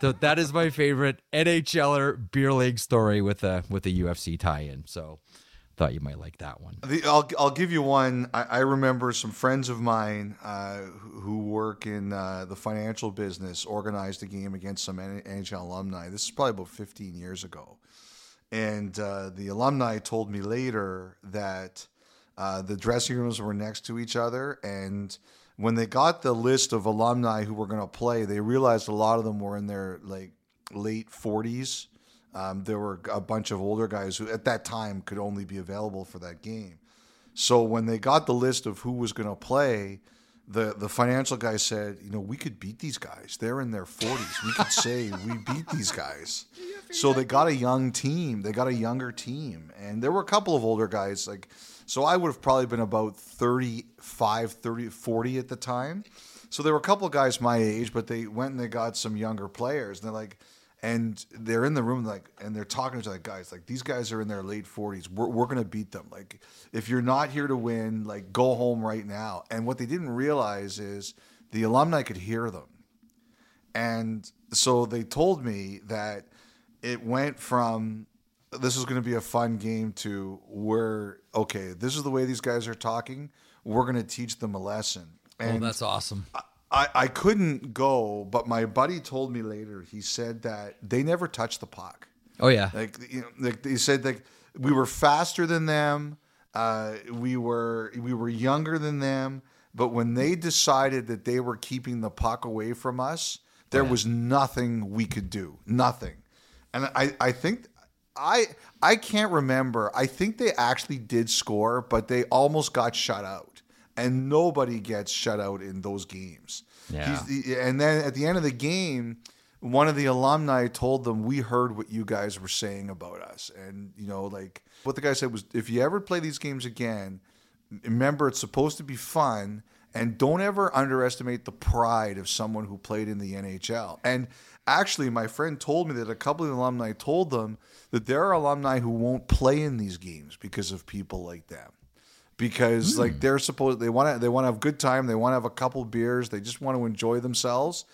so that is my favorite NHLer beer league story with a with a UFC tie-in. So thought you might like that one. The, I'll I'll give you one. I, I remember some friends of mine uh, who work in uh, the financial business organized a game against some NHL alumni. This is probably about 15 years ago, and uh, the alumni told me later that uh, the dressing rooms were next to each other, and when they got the list of alumni who were going to play, they realized a lot of them were in their like late 40s. Um, there were a bunch of older guys who, at that time, could only be available for that game. So when they got the list of who was going to play, the the financial guy said, "You know, we could beat these guys. They're in their 40s. We could say we beat these guys." So they got a young team. They got a younger team, and there were a couple of older guys. Like, so I would have probably been about 35, 30, 40 at the time. So there were a couple of guys my age, but they went and they got some younger players. And they're like, and they're in the room like and they're talking to like guys like these guys are in their late 40s we're, we're gonna beat them. Like if you're not here to win like go home right now. And what they didn't realize is the alumni could hear them. And so they told me that it went from this is going to be a fun game to where okay this is the way these guys are talking. We're going to teach them a lesson. Oh, and oh, that's awesome. I, I I couldn't go, but my buddy told me later. He said that they never touched the puck. Oh yeah. Like you know, like he said like we were faster than them. Uh, we were we were younger than them. But when they decided that they were keeping the puck away from us, there was nothing we could do. Nothing. And I, I think I I can't remember. I think they actually did score, but they almost got shut out. And nobody gets shut out in those games. Yeah. He's the, and then at the end of the game, one of the alumni told them, "We heard what you guys were saying about us," and you know, like what the guy said was, "If you ever play these games again, remember it's supposed to be fun." And don't ever underestimate the pride of someone who played in the NHL. And actually, my friend told me that a couple of the alumni told them that there are alumni who won't play in these games because of people like them because like hmm. they're supposed they want to they want to have good time they want to have a couple beers they just want to enjoy themselves.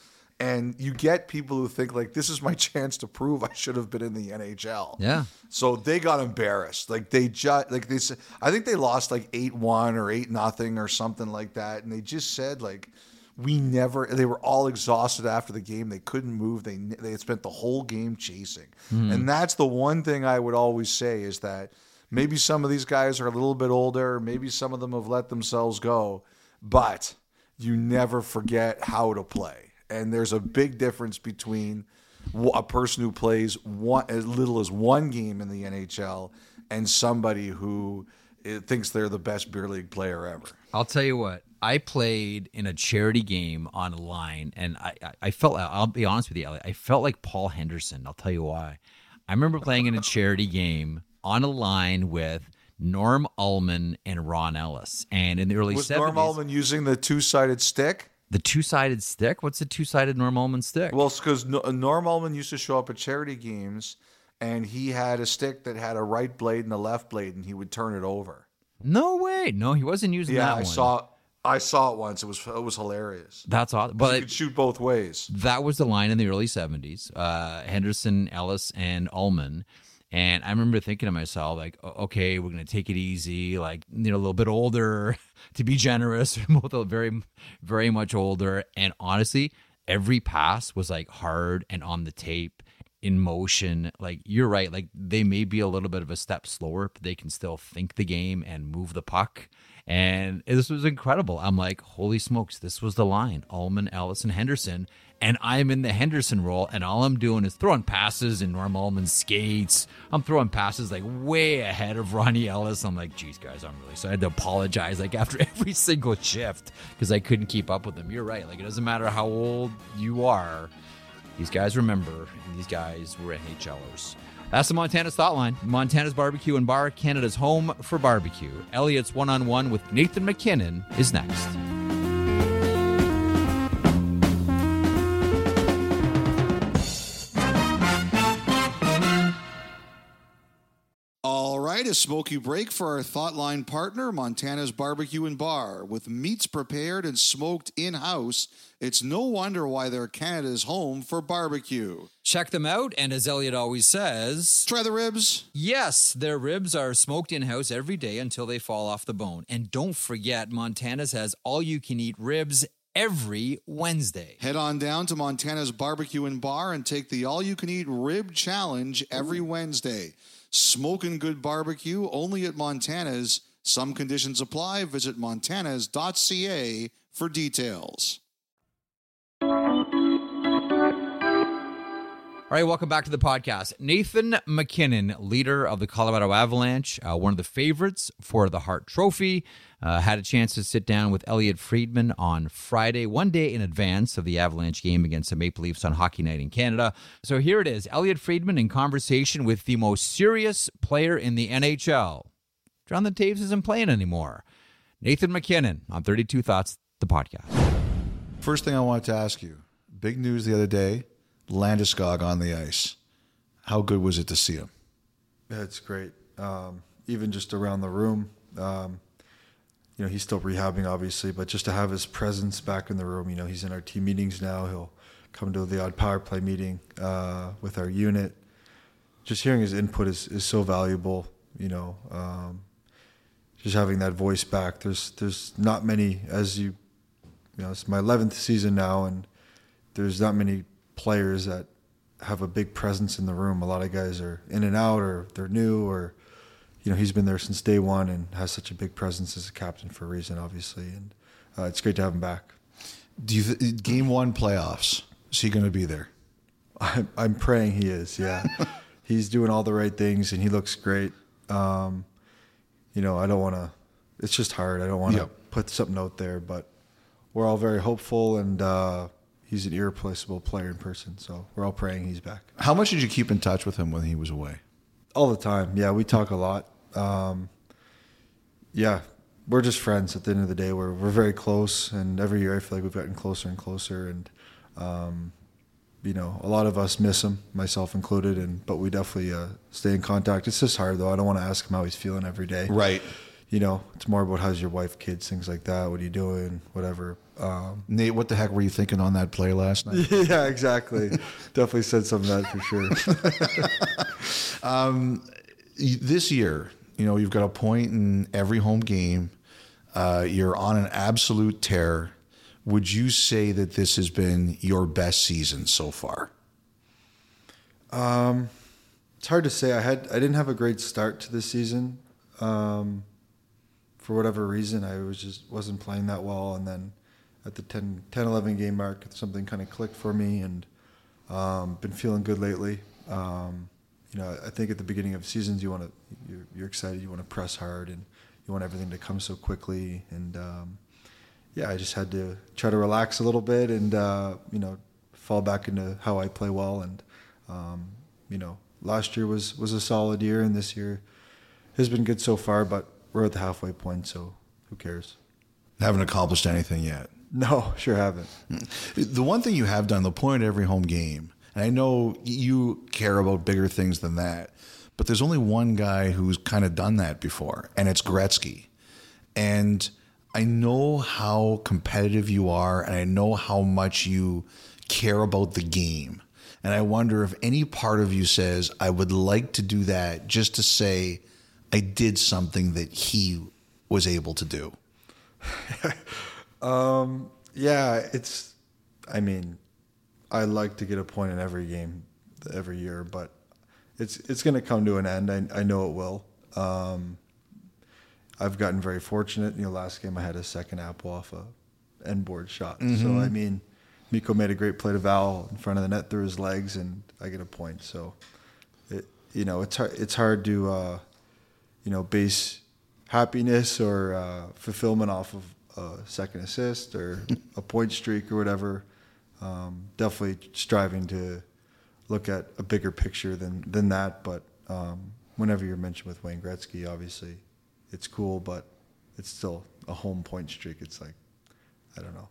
And you get people who think like this is my chance to prove I should have been in the NHL. Yeah. So they got embarrassed. Like they just like they said I think they lost like 8-1 or 8 nothing or something like that. And they just said like we never they were all exhausted after the game. They couldn't move. They they had spent the whole game chasing. Hmm. And that's the one thing i would always say is that maybe some of these guys are a little bit older maybe some of them have let themselves go but you never forget how to play and there's a big difference between a person who plays one as little as one game in the nhl and somebody who eh, thinks they're the best beer league player ever I'll tell you what. I played in a charity game on a line, and I, I, felt. I'll be honest with you. I felt like Paul Henderson. I'll tell you why. I remember playing in a charity game on a line with Norm Ullman and Ron Ellis, and in the early was 70s, Norm Ullman using the two-sided stick? the two-sided stick. What's the two-sided Norm Ullman stick? Well, because Norm Ullman used to show up at charity games, and he had a stick that had a right blade and a left blade, and he would turn it over. no way. No, he wasn't using Yeah, that I one. saw. I saw it once. It was it was hilarious. That's awesome. But you could shoot both ways. that was the line in the early 70s uh, henderson ellis and ullman and i remember thinking to myself like okay we're gonna take it easy like you know a little bit older to be generous both very very much older and honestly every pass was like hard and on the tape in motion like you're right like they may be a little bit of a step slower but they can still think the game and move the puck and this was incredible. I'm like, holy smokes, this was the line. Ullman, Ellis, and Henderson. And I'm in the Henderson role, and all I'm doing is throwing passes in Norm Ullman's skates. I'm throwing passes like way ahead of Ronnie Ellis. I'm like, geez, guys, I'm really so I had to apologize like after every single shift because I couldn't keep up with them. You're right. Like it doesn't matter how old you are. These guys remember, and these guys were NHLers. That's the Montana's Thought Line. Montana's Barbecue and Bar, Canada's home for barbecue. Elliotte's one on one with Nathan MacKinnon is next. Right, a smoky break for our Thoughtline partner, Montana's Barbecue and Bar. With meats prepared and smoked in house, it's no wonder why they're Canada's home for barbecue. Check them out, and as Elliotte always says, Try the ribs. yes, their ribs are smoked in house every day until they fall off the bone. And don't forget, Montana's has all you can eat ribs every Wednesday. Head on down to Montana's Barbecue and Bar and take the all you can eat rib challenge every Wednesday. Smoking good barbecue only at Montana's. Some conditions apply. Visit montanas.ca for details. All right, welcome back to the podcast. Nathan MacKinnon, leader of the Colorado Avalanche, uh, one of the favorites for the Hart Trophy, uh, had a chance to sit down with Elliotte Friedman on Friday, one day in advance of the Avalanche game against the Maple Leafs on Hockey Night in Canada. So here it is Elliotte Friedman in conversation with the most serious player in the NHL. Jonathan Toews isn't playing anymore. Nathan MacKinnon on 32 Thoughts, the podcast. First thing I wanted to ask you big news the other day Landeskog on the ice. How good was it to see him? Yeah, it's great. Um, even just around the room, um, you know, he's still rehabbing, obviously, but just to have his presence back in the room, you know, he's in our team meetings now. He'll come to the odd power play meeting uh, with our unit. Just hearing his input is, is so valuable, you know. Um, just having that voice back. There's there's not many as you, you know, it's my 11th season now, and there's not many players that have a big presence in the room. A lot of guys are in and out, or they're new, or you know, he's been there since day one and has such a big presence as a captain for a reason, obviously. And uh, it's great to have him back. Do you th- game one playoffs? Is he going to be there? I'm, I'm praying he is. Yeah, he's doing all the right things and he looks great. Um, you know, I don't want to. It's just hard. I don't want to Yep. put something out there, but we're all very hopeful, and uh, he's an irreplaceable player in person. So we're all praying he's back. How much did you keep in touch with him when he was away? All the time. Yeah, we talk a lot. Um, yeah, we're just friends at the end of the day. We're we're very close, and every year I feel like we've gotten closer and closer. And um, you know, a lot of us miss him, myself included. And but we definitely uh, stay in contact. It's just hard though. I don't want to ask him how he's feeling every day. Right. You know, it's more about how's your wife, kids, things like that. What are you doing? Whatever. Um, Nate, what the heck were you thinking on that play last night? yeah, exactly. definitely said some of that for sure. um, this year, you know, you've got a point in every home game. Uh, you're on an absolute tear. Would you say that this has been your best season so far? Um, it's hard to say. I had I didn't have a great start to the season. Um, for whatever reason, I was just wasn't playing that well, and then at the 10, 10 11 game mark, something kind of clicked for me, and um, been feeling good lately. Um, you know, I think at the beginning of seasons, you want to you're, you're excited, you want to press hard, and you want everything to come so quickly. And um, yeah, I just had to try to relax a little bit and uh, you know fall back into how I play well. And um, you know, last year was was a solid year, and this year has been good so far. But we're at the halfway point, so who cares? Haven't accomplished anything yet. No, sure haven't. The one thing you have done, the point every home game, and I know you care about bigger things than that, but there's only one guy who's kind of done that before, and it's Gretzky. And I know how competitive you are, and I know how much you care about the game. And I wonder if any part of you says, I would like to do that just to say I did something that he was able to do. Um, yeah, it's. I mean, I like to get a point in every game, every year, but it's it's going to come to an end. I I know it will. Um, I've gotten very fortunate. You know, last game I had a second apple off a end board shot. Mm-hmm. So I mean, Mikko made a great play to Val in front of the net through his legs, and I get a point. So, it you know it's hard it's hard to uh, you know base happiness or uh, fulfillment off of a second assist or a point streak or whatever. Um, definitely striving to look at a bigger picture than than that. But um, whenever you're mentioned with Wayne Gretzky, obviously, it's cool, but it's still a home point streak. It's like I don't know.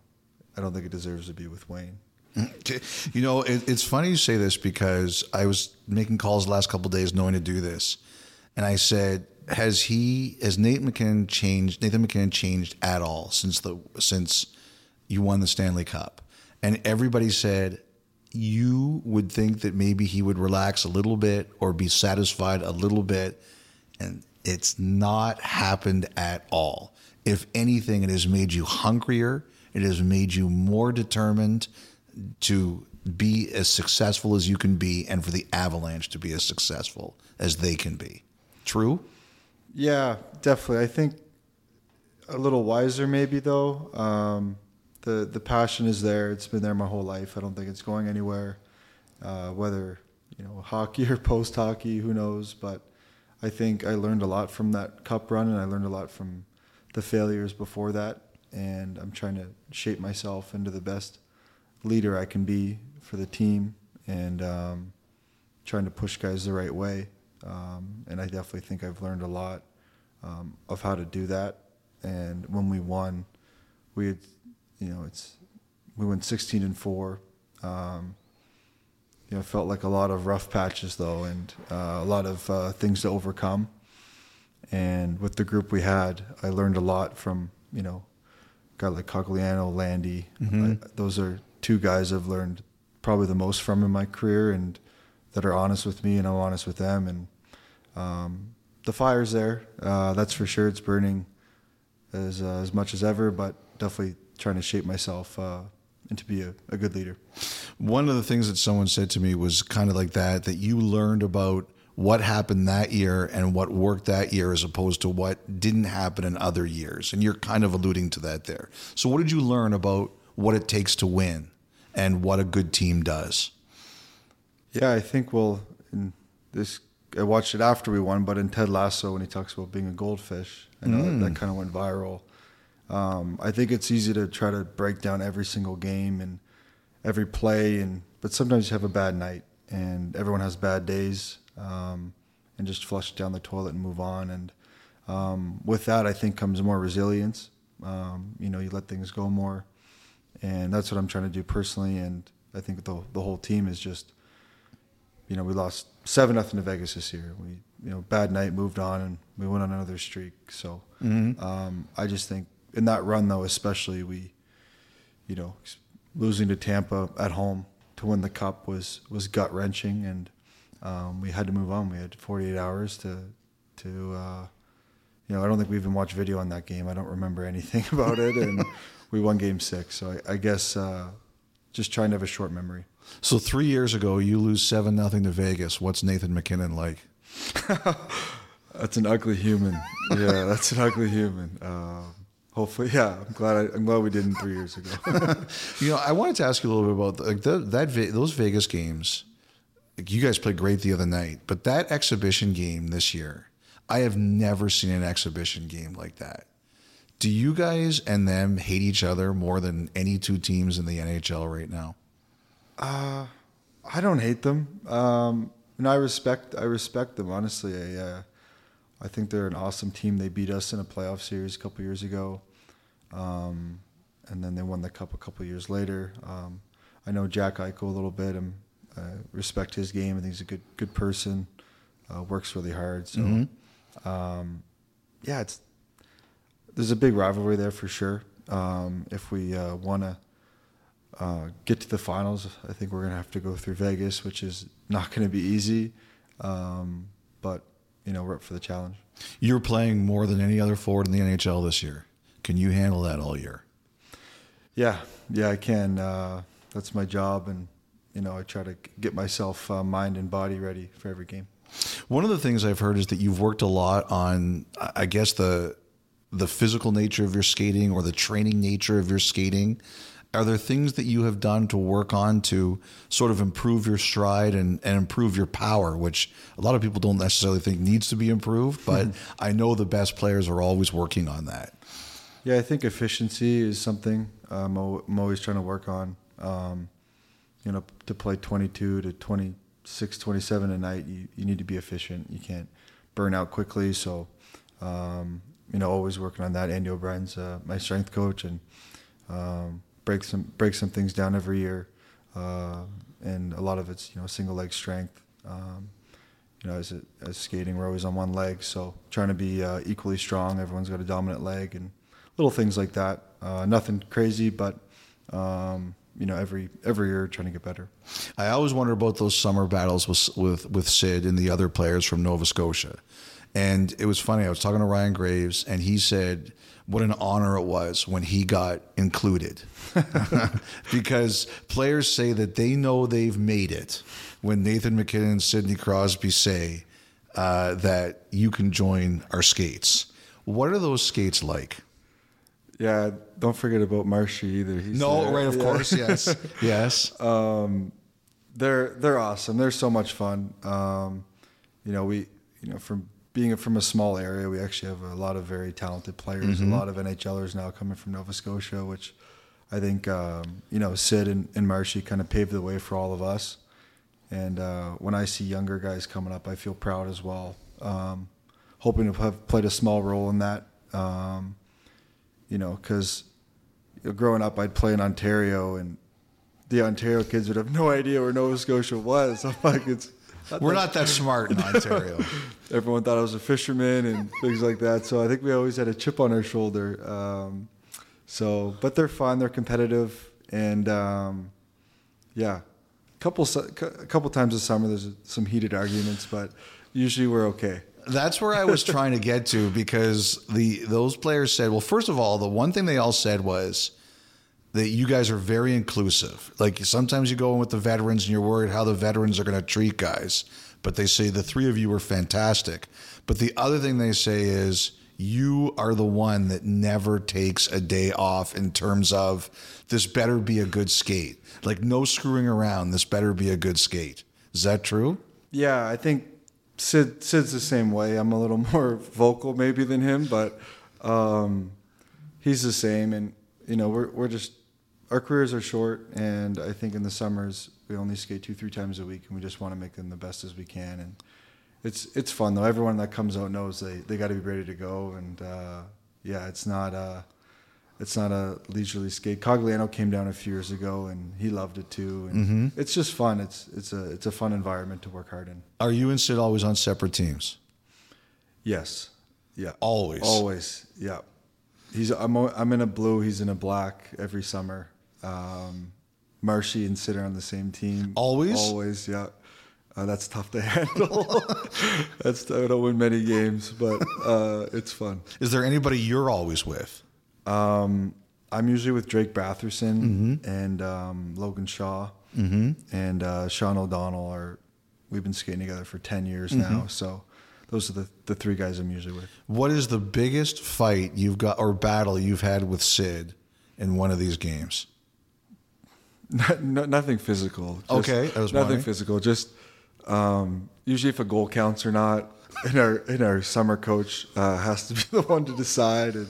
I don't think it deserves to be with Wayne. You know, it, it's funny you say this because I was making calls the last couple days knowing to do this, and I said has he has Nate MacKinnon changed Nathan MacKinnon changed at all since the since you won the Stanley Cup? And everybody said you would think that maybe he would relax a little bit or be satisfied a little bit and it's not happened at all. If anything it has made you hungrier, it has made you more determined to be as successful as you can be and for the Avalanche to be as successful as they can be. True? Yeah, definitely. I think a little wiser, maybe though. Um, the the passion is there. It's been there my whole life. I don't think it's going anywhere. Uh, whether you know hockey or post hockey, who knows? But I think I learned a lot from that cup run, and I learned a lot from the failures before that. And I'm trying to shape myself into the best leader I can be for the team, and um, trying to push guys the right way. Um, and I definitely think I've learned a lot um, of how to do that. And when we won, we had, you know, it's we went 16 and four. Um, you know, felt like a lot of rough patches though, and uh, a lot of uh, things to overcome. And with the group we had, I learned a lot from you know, a guy like Cogliano, Landy. Mm-hmm. I, those are two guys I've learned probably the most from in my career, and that are honest with me, and I'm honest with them, and um, the fire's there. Uh, that's for sure. It's burning as uh, as much as ever, but definitely trying to shape myself uh, and to be a, a good leader. One of the things that someone said to me was kind of like that that you learned about what happened that year and what worked that year as opposed to what didn't happen in other years. And you're kind of alluding to that there. So, what did you learn about what it takes to win and what a good team does? Yeah, I think, well, in this I watched it after we won, but in Ted Lasso when he talks about being a goldfish, I know mm. that, that kind of went viral. Um, I think it's easy to try to break down every single game and every play, and but sometimes you have a bad night, and everyone has bad days, um, and just flush it down the toilet and move on. And um, with that, I think comes more resilience. Um, you know, you let things go more, and that's what I'm trying to do personally. And I think the the whole team is just, you know, we lost seven nothing to Vegas this year. We you know bad night, moved on, and we went on another streak. So um, I just think in that run though, especially we, you know, losing to Tampa at home to win the cup was was gut wrenching, and um, we had to move on. We had 48 hours to to. Uh, you know, I don't think we even watched video on that game. I don't remember anything about it, and we won Game Six. So I, I guess uh, just trying to have a short memory. So three years ago, you lose seven nothing to Vegas. What's Nathan MacKinnon like? That's an ugly human. Yeah, that's an ugly human. Uh, hopefully, yeah. I'm glad. I, I'm glad we didn't three years ago. You know, I wanted to ask you a little bit about like the, that those Vegas games. Like you guys played great the other night, but that exhibition game this year, I have never seen an exhibition game like that. Do you guys and them hate each other more than any two teams in the NHL right now? I don't hate them. Um, and I respect. I respect them honestly. I, uh, I think they're an awesome team. They beat us in a playoff series a couple years ago, um, and then they won the cup a couple years later. Um, I know Jack Eichel a little bit. and I respect his game. I think he's a good good person. Uh, works really hard. So, um, yeah, it's there's a big rivalry there for sure. Um, if we uh, want to uh, get to the finals, I think we're going to have to go through Vegas, which is not going to be easy. Um, but you know, we're up for the challenge. You're playing more than any other forward in the NHL this year. Can you handle that all year? Yeah, yeah, I can. Uh, that's my job, and you know, I try to get myself uh, mind and body ready for every game. One of the things I've heard is that you've worked a lot on, I guess the the physical nature of your skating or the training nature of your skating. Are there things that you have done to work on to sort of improve your stride and, and improve your power, which a lot of people don't necessarily think needs to be improved, but I know the best players are always working on that. Yeah, I think efficiency is something um, I'm always trying to work on. Um, you know, to play 22 to 26, 27 a night, you, you need to be efficient. You can't burn out quickly. So, um, you know, always working on that. Andy O'Brien's uh, my strength coach and um, break some break some things down every year. Uh, and a lot of it's you know single leg strength. Um, you know, as, as skating, we're always on one leg, so trying to be uh, equally strong. Everyone's got a dominant leg, and little things like that. Uh, nothing crazy, but um, you know, every every year trying to get better. I always wonder about those summer battles with with with Sid and the other players from Nova Scotia. And it was funny. I was talking to Ryan Graves, and he said what an honor it was when he got included, because players say that they know they've made it when Nathan MacKinnon and Sidney Crosby say uh, that you can join our skates. What are those skates like? Yeah, don't forget about Marshy either. He's No, there. right, of Yeah. course, yes, yes. they're they're awesome. They're so much fun. Um, you know, we you know from being from a small area, we actually have a lot of very talented players. A lot of NHLers now coming from Nova Scotia, which I think um, you know Sid and, and Marshy kind of paved the way for all of us. And uh, when I see younger guys coming up, I feel proud as well. Um, hoping to have played a small role in that. Um, you know, because growing up, I'd play in Ontario, and the Ontario kids would have no idea where Nova Scotia was. I'm like, it's We're not that smart in Ontario. everyone thought I was a fisherman and things like that. So I think we always had a chip on our shoulder. Um, so, but they're fun. They're competitive, and um, yeah, couple a couple times this summer there's some heated arguments, but usually we're okay. That's where I was trying to get to because the those players said, well, first of all, the one thing they all said was that you guys are very inclusive. Like sometimes you go in with the veterans and you're worried how the veterans are going to treat guys, but they say the three of you are fantastic. But the other thing they say is you are the one that never takes a day off in terms of this better be a good skate. Like no screwing around, this better be a good skate. Is that true? Yeah, I think Sid Sid's the same way. I'm a little more vocal maybe than him, but um, he's the same, and you know we're we're just our careers are short, and I think in the summers we only skate two three times a week, and we just want to make them the best as we can, and it's it's fun though. Everyone that comes out knows they they got to be ready to go, and uh, yeah, it's not uh it's not a leisurely skate. Cogliano came down a few years ago, and he loved it too, and it's just fun. It's it's a it's a fun environment to work hard in. Are you and Sid always on separate teams? Yes, yeah, Always. always, yeah. He's I'm I'm in a blue, he's in a black every summer. Um, Marshy and Sid are on the same team. Always? always, yeah. Uh, that's tough to handle. that's I don't win many games, but uh, it's fun. Is there anybody you're always with? Um, I'm usually with Drake Batherson Mm-hmm. and um, Logan Shaw and uh, Sean O'Donnell. Are we've been skating together for ten years Mm-hmm. now, so those are the, the three guys I'm usually with. What is the biggest fight you've got or battle you've had with Sid in one of these games? No, nothing physical. Just Okay, that was nothing physical. Just um, usually if a goal counts or not. And our and our summer coach uh, has to be the one to decide. And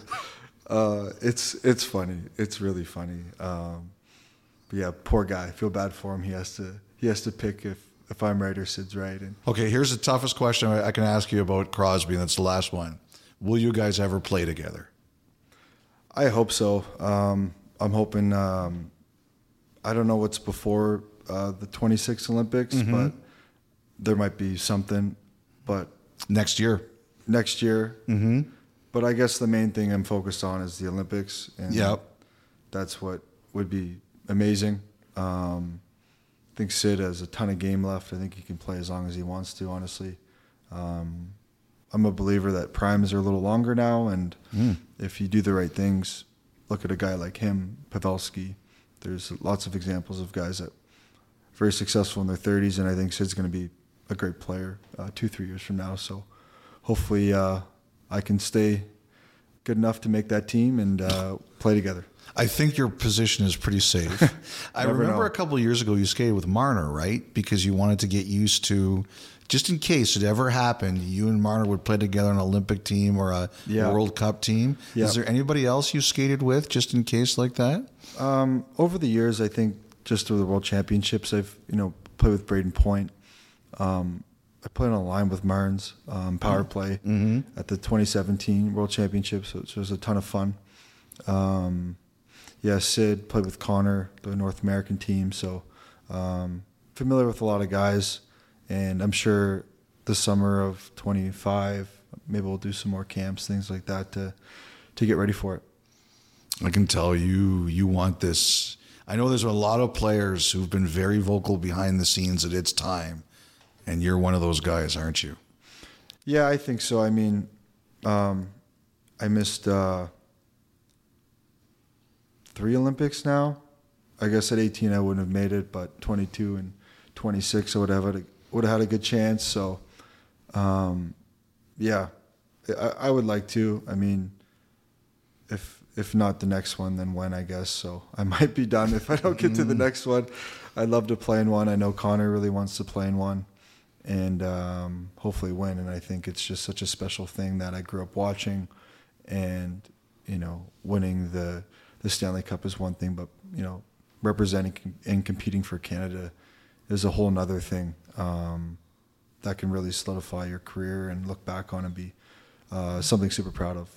uh, it's it's funny. It's really funny. Um, but yeah, poor guy. I feel bad for him. He has to he has to pick if if I'm right or Sid's right. And Okay, here's the toughest question I I can ask you about Crosby, and that's the last one. Will you guys ever play together? I hope so. Um, I'm hoping. Um, I don't know what's before uh, the 26 Olympics, but there might be something. But Next year. next year. Mm-hmm. But I guess the main thing I'm focused on is the Olympics, and Yep. that's what would be amazing. Um, I think Sid has a ton of game left. I think he can play as long as he wants to. Honestly, um, I'm a believer that primes are a little longer now, and if you do the right things, look at a guy like him, Pavelski. There's lots of examples of guys that are very successful in their 30s, and I think Sid's going to be a great player uh, two, three years from now. So hopefully, uh, I can stay good enough to make that team and uh, play together. I think your position is pretty safe. I remember know. a couple of years ago you skated with Marner, right? Because you wanted to get used to, just in case it ever happened, you and Marner would play together on an Olympic team or a Yeah. World Cup team. Yeah. Is there anybody else you skated with just in case like that? Um, over the years, I think just through the World Championships, I've you know played with Brayden Point. Um, I played on a line with Marnes, um, power play at the 2017 World Championships, which was a ton of fun. Um, yeah, Sid played with Connor, the North American team, so um, familiar with a lot of guys, and I'm sure the summer of 25, maybe we'll do some more camps, things like that to to get ready for it. I can tell you, you want this. I know there's a lot of players who've been very vocal behind the scenes that it's time, and you're one of those guys, aren't you? Yeah, I think so. I mean, um, I missed uh, three Olympics now. I guess at 18 I wouldn't have made it, but 22 and 26 I would have had a, would have had a good chance. So, um, yeah, I, I would like to. I mean, if if not the next one, then when I guess. So I might be done if I don't get to the next one. I'd love to play in one. I know Connor really wants to play in one, and um, hopefully win. And I think it's just such a special thing that I grew up watching, and you know, winning the the Stanley Cup is one thing, but you know, representing and competing for Canada is a whole nother thing. Um, that can really solidify your career and look back on and be uh, something super proud of.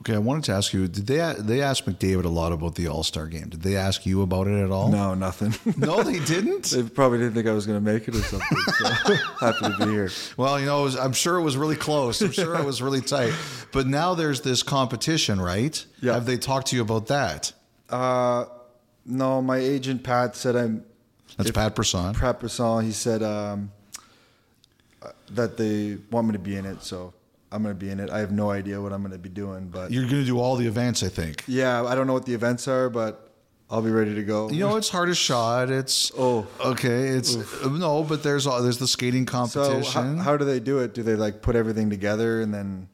Okay, I wanted to ask you: Did they they asked McDavid a lot about the All Star game? Did they ask you about it at all? No, nothing. no, they didn't. they probably didn't think I was going to make it or something. So happy to be here. Well, you know, it was, I'm sure it was really close. I'm sure it was really tight. But now there's this competition, right? Yeah. Have they talked to you about that? Uh, no, my agent Pat said I'm. That's if- Pat Brisson. Pat Brisson. He said um, uh, that they want me to be in it, so I'm going to be in it. I have no idea what I'm going to be doing, but You're going to do all the events, I think. yeah, I don't know what the events are, but I'll be ready to go. You know, it's hard hardest shot. It's Oh. okay. It's no, but there's all there's the skating so competition. how, how do they do it? Do they like put everything together and then,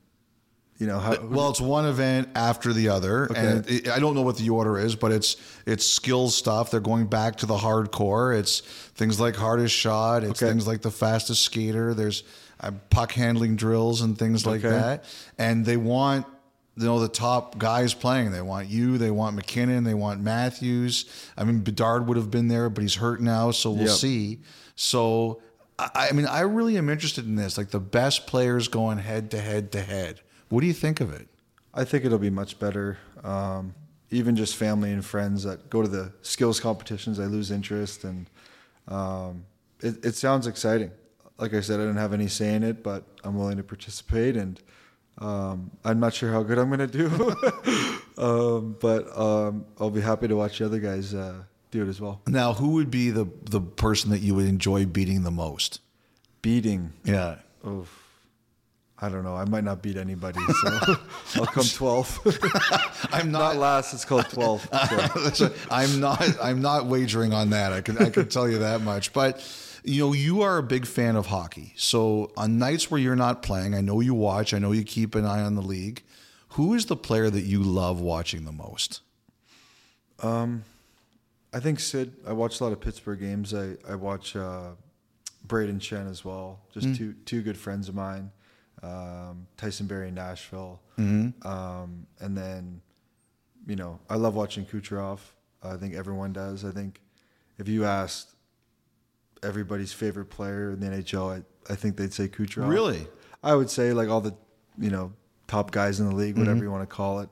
you know, how? well, it's one event after the other, and it, I don't know what the order is, but it's it's skills stuff. They're going back to the hardcore. It's things like hardest shot. It's Okay. things like the fastest skater. There's uh, puck handling drills and things like Okay. that, and they want you know the top guys playing. They want you. They want MacKinnon. They want Matthews. I mean, Bedard would have been there, but he's hurt now, so we'll Yep. see. So, I mean, I really am interested in this. Like the best players going head to head to head. What do you think of it? I think it'll be much better. Um, even just family and friends that go to the skills competitions, I lose interest, and um, it, it sounds exciting. Like I said, I don't have any say in it, but I'm willing to participate, and um, I'm not sure how good I'm going to do, um, but um, I'll be happy to watch the other guys uh, do it as well. Now, who would be the the person that you would enjoy beating the most? Beating, Yeah. oh, I don't know. I might not beat anybody, so I'll come 12th. I'm not last. It's called 12th. so. I'm not. I'm not wagering on that. I can. I can tell you that much. But you know, you are a big fan of hockey. So on nights where you're not playing, I know you watch. I know you keep an eye on the league. Who is the player that you love watching the most? Um, I think Sid. I watch a lot of Pittsburgh games. I I watch uh, Brayden Schenn as well. Just two two good friends of mine. Um, Tyson Barrie in Nashville, um, and then you know I love watching Kucherov. I think everyone does. I think if you asked everybody's favorite player in the NHL, I, I think they'd say Kucherov. Really? I would say like all the you know top guys in the league, whatever you want to call it.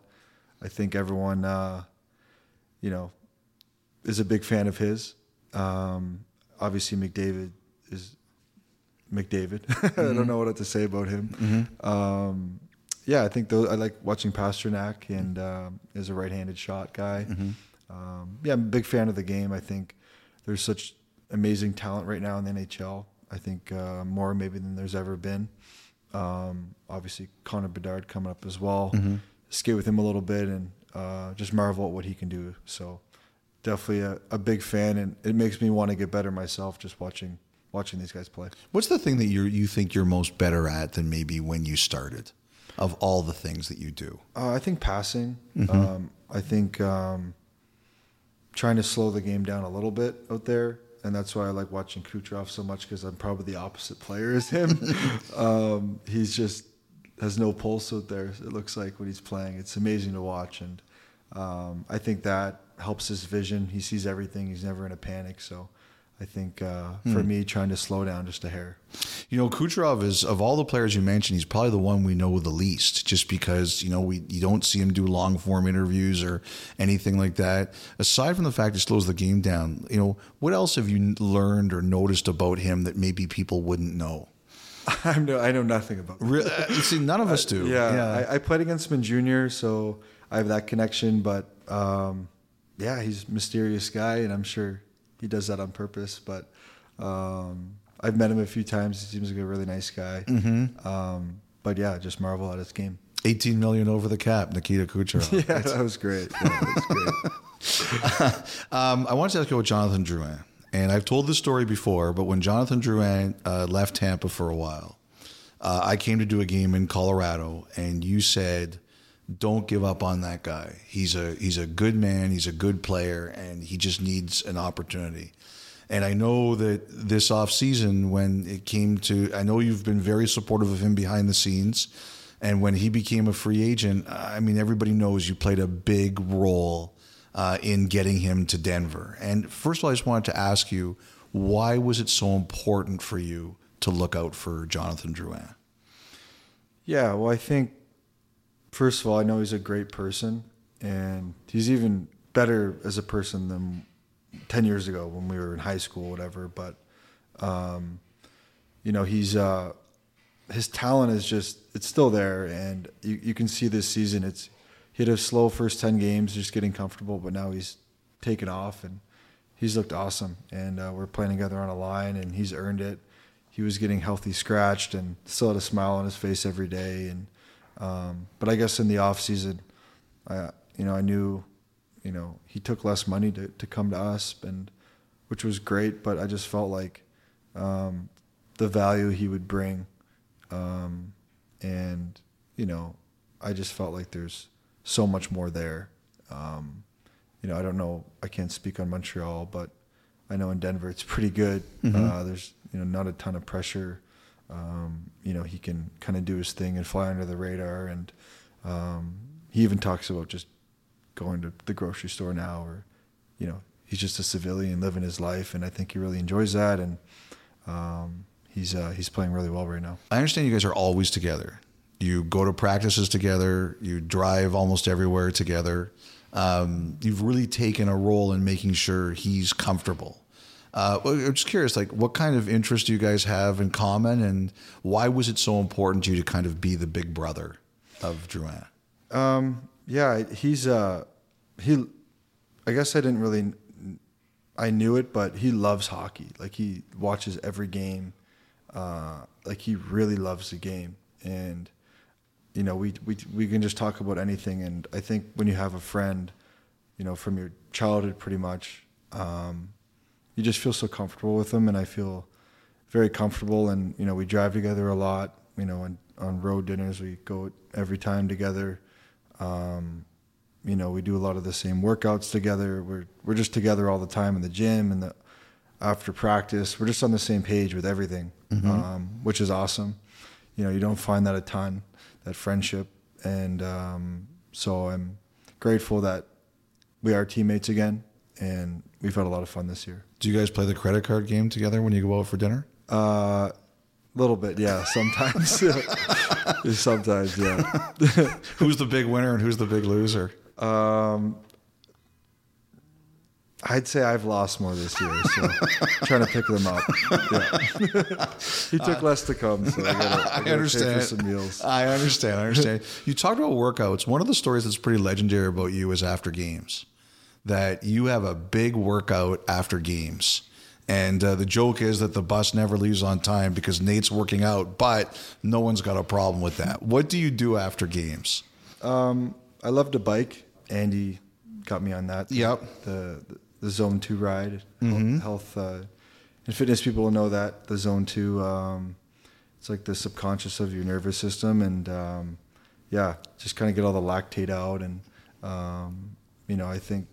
I think everyone uh, you know is a big fan of his. Um, obviously, McDavid McDavid. I don't know what to say about him. Um, yeah, I think those, I like watching Pastrnak and um, is a right-handed shot guy. Um, yeah, I'm a big fan of the game. I think there's such amazing talent right now in the NHL. I think uh, more maybe than there's ever been. Um, obviously, Connor Bedard coming up as well. Skate with him a little bit and uh, just marvel at what he can do. So definitely a, a big fan, and it makes me want to get better myself just watching watching these guys play. What's the thing that you you think you're most better at than maybe when you started? Of all the things that you do, Uh, I think passing. Um, I think um, trying to slow the game down a little bit out there, and that's why I like watching Kucherov so much because I'm probably the opposite player as him. um, he's just has no pulse out there. It looks like when he's playing, it's amazing to watch, and um, I think that helps his vision. He sees everything. He's never in a panic. So I think uh, for me, trying to slow down just a hair. You know, Kucherov is of all the players you mentioned, he's probably the one we know the least, just because you know we you don't see him do long form interviews or anything like that. Aside from the fact it slows the game down, you know, what else have you learned or noticed about him that maybe people wouldn't know? I know I know nothing about. Re- uh, see, none of us do. Yeah, I, I played against him in junior, so I have that connection. But um, yeah, he's a mysterious guy, and I'm sure he does that on purpose. But um, I've met him a few times. He seems like a really nice guy. Mm-hmm. Um, but yeah, just marvel at his game. 18 million over the cap, Nikita Kucherov. Yeah, that was great. Yeah, that was great. Um, I wanted to ask you about Jonathan Drouin. And I've told this story before, but when Jonathan Drouin uh, left Tampa for a while, uh, I came to do a game in Colorado, and you said, "Don't give up on that guy. He's a he's a good man. He's a good player, and he just needs an opportunity." And I know that this off season, when it came to, I know you've been very supportive of him behind the scenes. And when he became a free agent, I mean, everybody knows you played a big role uh, in getting him to Denver. And first of all, I just wanted to ask you, why was it so important for you to look out for Jonathan Drouin? Yeah, well, I think first of all, I know he's a great person, and he's even better as a person than ten years ago when we were in high school, whatever. But um, you know, he's uh, his talent is just it's still there, and you you can see this season. It's he had a slow first ten games, just getting comfortable, but now he's taken off and he's looked awesome. And uh, we're playing together on a line, and he's earned it. He was getting healthy scratched and still had a smile on his face every day. And um, but I guess in the off season, I you know I knew you know he took less money to to come to us, and which was great. But I just felt like um, the value he would bring, um, and you know I just felt like there's so much more there. Um, you know, I don't know. I can't speak on Montreal, but I know in Denver it's pretty good. Uh, there's you know not a ton of pressure. Um, you know, he can kind of do his thing and fly under the radar, and um, he even talks about just going to the grocery store now, or you know, he's just a civilian living his life, and I think he really enjoys that, and um, he's uh, he's playing really well right now. I understand you guys are always together. You go to practices together. You drive almost everywhere together. Um, you've really taken a role in making sure he's comfortable. Uh, I'm just curious, like, what kind of interest do you guys have in common, and why was it so important to you to kind of be the big brother of Drouin? Um, yeah, he's uh, he. I guess I didn't really. I knew it, but he loves hockey. Like he watches every game. Uh, like he really loves the game, and you know, we we we can just talk about anything. And I think when you have a friend, you know, from your childhood, pretty much, um, you just feel so comfortable with them, and I feel very comfortable. And you know, we drive together a lot. You know, and on road dinners, we go every time together. Um, you know, we do a lot of the same workouts together. We're we're just together all the time in the gym and the after practice. We're just on the same page with everything, mm-hmm. um, which is awesome. You know, you don't find that a ton, that friendship, and um, so I'm grateful that we are teammates again, and we've had a lot of fun this year. Do you guys play the credit card game together when you go out for dinner? A uh, little bit, yeah. Sometimes, sometimes, yeah. who's the big winner and who's the big loser? Um, I'd say I've lost more this year, so trying to pick them up. Yeah. he took uh, less to come, so I, gotta, I, gotta I understand. some meals. I understand. I understand. you talked about workouts. One of the stories that's pretty legendary about you is after games, that you have a big workout after games. And uh, the joke is that the bus never leaves on time because Nate's working out, but no one's got a problem with that. What do you do after games? Um, I love to bike. Andy got me on that. Yep. The, the the Zone Two ride. Mm-hmm. Health uh, and fitness people will know that the Zone Two. Um, it's like the subconscious of your nervous system, and um, yeah, just kind of get all the lactate out, and um, you know, I think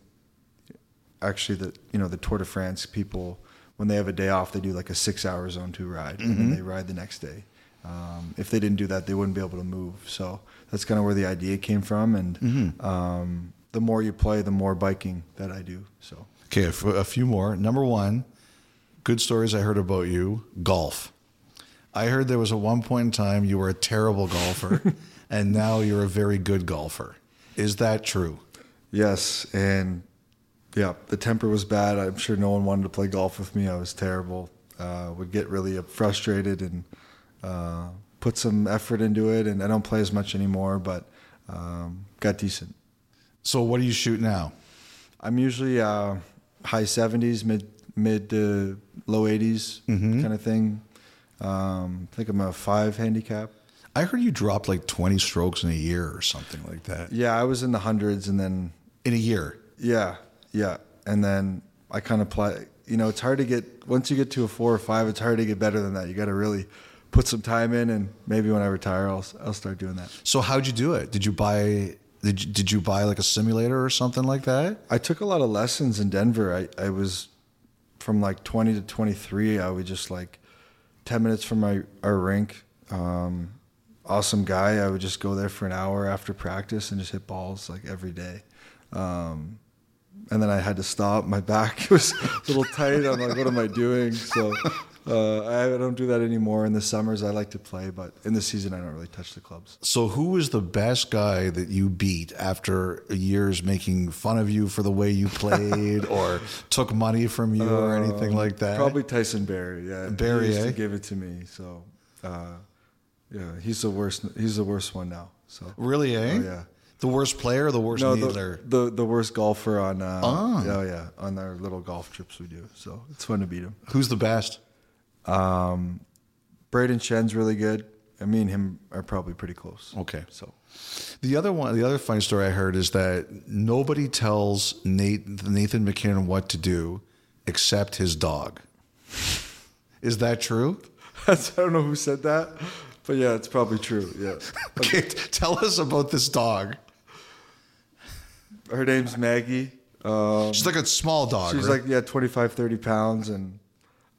actually that you know the Tour de France people when they have a day off, they do like a six-hour Zone Two ride, mm-hmm. and then mm-hmm. they ride the next day. Um, if they didn't do that, they wouldn't be able to move. So that's kind of where the idea came from, and mm-hmm. um, the more you play, the more biking that I do. So Okay, a few more. Number one, good stories I heard about you golf. I heard there was a one point in time you were a terrible golfer, and now you're a very good golfer. Is that true? Yes, and yeah, the temper was bad. I'm sure no one wanted to play golf with me. I was terrible. Uh, would get really frustrated and uh, put some effort into it, and I don't play as much anymore, but um, got decent. So, what do you shoot now? I'm usually uh, high 70s, mid mid to low 80s mm-hmm. kind of thing. Um, I think I'm a five handicap. I heard you dropped like 20 strokes in a year or something like that. Yeah, I was in the hundreds and then. In a year? Yeah, yeah. And then I kind of play, you know, it's hard to get, once you get to a four or five, it's hard to get better than that. You got to really put some time in and maybe when I retire, I'll, I'll start doing that. So, how'd you do it? Did you buy did you, did you buy like a simulator or something like that? I took a lot of lessons in Denver. I, I was from like 20 to 23. I would just like 10 minutes from my our rink. Um, awesome guy. I would just go there for an hour after practice and just hit balls like every day. Um, and then I had to stop. My back was a little tight. I'm like, what am I doing? So uh, I don't do that anymore. In the summers, I like to play, but in the season, I don't really touch the clubs. So, who was the best guy that you beat after years making fun of you for the way you played, or took money from you, or anything um, like that? Probably Tyson Barrie. Yeah, Barrie he used eh? to give it to me. So, uh, yeah, he's the worst. He's the worst one now. So really, eh? Oh, yeah. The worst player, the worst no, needler? The, the, the worst golfer on. Uh, oh. Yeah, yeah, on our little golf trips we do. So it's fun to beat him. Who's the best? Um, Brayden Schenn's really good. I mean, him are probably pretty close. Okay. So, the other one, the other funny story I heard is that nobody tells Nate, Nathan MacKinnon what to do except his dog. Is that true? I don't know who said that, but yeah, it's probably true. Yeah. okay, tell us about this dog. Her name's Maggie. Um, she's like a small dog. She's right? like yeah, 25, 30 pounds, and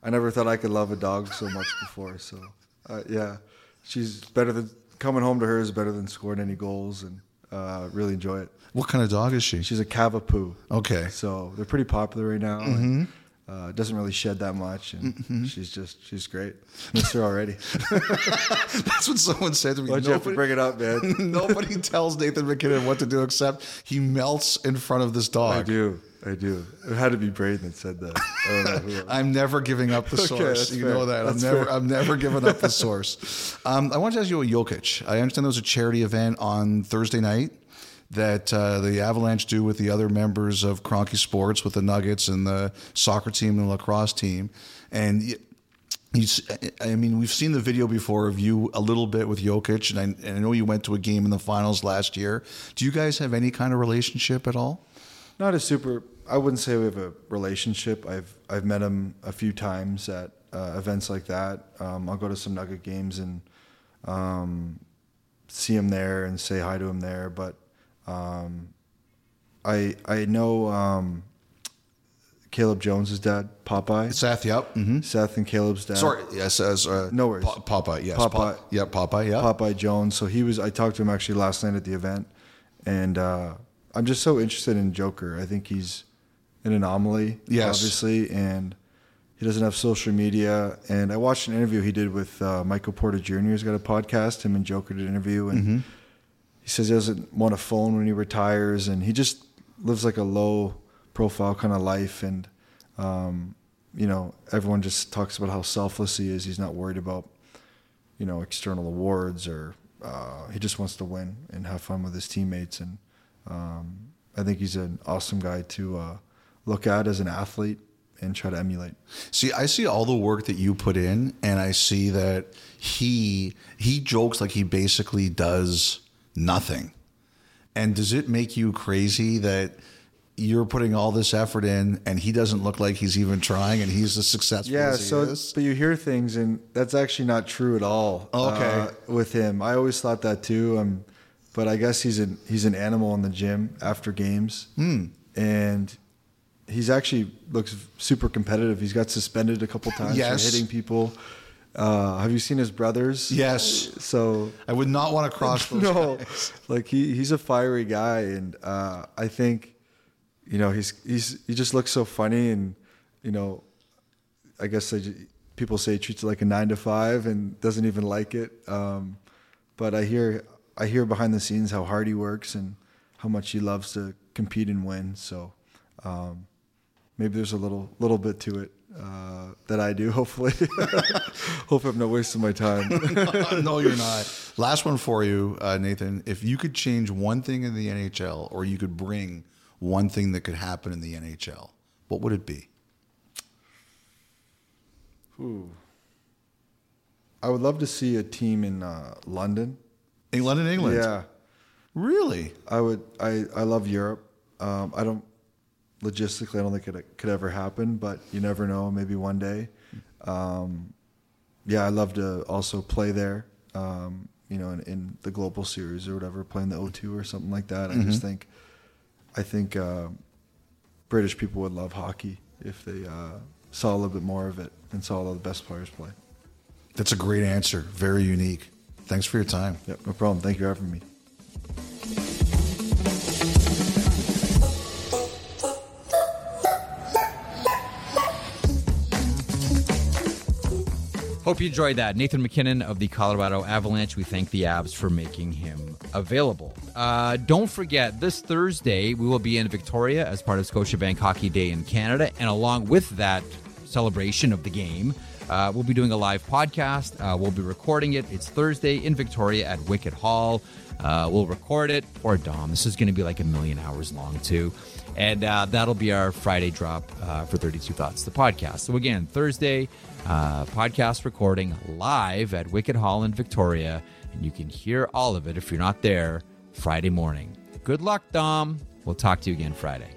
I never thought I could love a dog so much before. So uh, yeah, she's better than coming home to her is better than scoring any goals, and Uh, really enjoy it. What kind of dog is she? She's a Cavapoo. Okay. So they're pretty popular right now. and, uh, doesn't really shed that much, and she's just she's great. Miss her already. That's what someone said to me. Why'd you have to bring it up, man? Nobody tells Nathan MacKinnon what to do except he melts in front of this dog. I do, I do. It had to be Braden that said that. I don't know who I'm never giving up the source. that's You fair. know that. I'm never. fair. I'm never giving up the source. Um, I want to ask you a Jokic. I understand there was a charity event on Thursday night that uh, the Avalanche do with the other members of Kroenke Sports, with the Nuggets and the soccer team and the lacrosse team, and. You, I mean, we've seen the video before of you a little bit with Jokic, and I, and I know you went to a game in the finals last year. Do you guys have any kind of relationship at all? Not a super. I wouldn't say we have a relationship. I've I've met him a few times at uh, events like that. Um, I'll go to some Nugget games and um, see him there and say hi to him there. But um, I I know um, Caleb Jones's dad, Popeye. Seth, yep. hmm Seth and Caleb's dad. Sorry, yes, as uh, No worries. Pa- Popeye, yes, Popeye. Pa- yeah, Popeye, yeah. Popeye Jones. So he was. I talked to him actually last night at the event, and uh, I'm just so interested in Joker. I think he's an anomaly, Yes. obviously, and he doesn't have social media. And I watched an interview he did with uh, Michael Porter Jr. He's got a podcast. Him and Joker did an interview, and Mm-hmm. He says he doesn't want a phone when he retires, and he just lives like a low profile kind of life. And um, you know, everyone just talks about how selfless he is. He's not worried about you know external awards or uh, he just wants to win and have fun with his teammates. And um, I think he's an awesome guy to uh, look at as an athlete and try to emulate. See, I see all the work that you put in, and I see that he he jokes like he basically does nothing. And does it make you crazy that you're putting all this effort in, and he doesn't look like he's even trying, and he's as successful Yeah, as he so is? but you hear things, and that's actually not true at all. Okay. uh, with him, I always thought that too. Um, but I guess he's an he's an animal in the gym after games, Hmm. and he's actually looks super competitive. He's got suspended a couple times Yes. for hitting people. Uh, have you seen his brothers? Yes. So I would not want to cross those. no, guys. like he he's a fiery guy, and uh, I think you know he's he's he just looks so funny, and you know, I guess ju- people say he treats it like a nine to five and doesn't even like it. Um, but I hear I hear behind the scenes how hard he works and how much he loves to compete and win. So um, maybe there's a little little bit to it uh, that I do. Hopefully, hope I'm not wasting my time. no, you're not. Last one for you, uh, Nathan. If you could change one thing in the NHL, or you could bring one thing that could happen in the NHL, what would it be? Ooh. I would love to see a team in uh, London. England and England. Yeah, Really? I would. I I love Europe. Um, I don't logistically. I don't think it could ever happen, but you never know. Maybe one day. Um, yeah, I love to also play there. Um, you know, in, in the global series or whatever, playing the O2 or something like that. I just think, I think uh, British people would love hockey if they uh, saw a little bit more of it and saw all the best players play. That's a great answer. Very unique. Thanks for your time. Yep, no problem. Thank you for having me. Hope you enjoyed that. Nathan MacKinnon of the Colorado Avalanche. We thank the Avs for making him available. Uh, don't forget, this Thursday, we will be in Victoria as part of Scotiabank Hockey Day in Canada. And along with that celebration of the game, uh, we'll be doing a live podcast. Uh, we'll be recording it. It's Thursday in Victoria at Wicket Hall. Uh, we'll record it for Dom. This is going to be like a million hours long, too. And uh, that'll be our Friday drop uh, for 32 Thoughts, the podcast. So, again, Thursday, uh, podcast recording live at Wicket Hall in Victoria. And you can hear all of it if you're not there Friday morning. Good luck, Dom. We'll talk to you again Friday.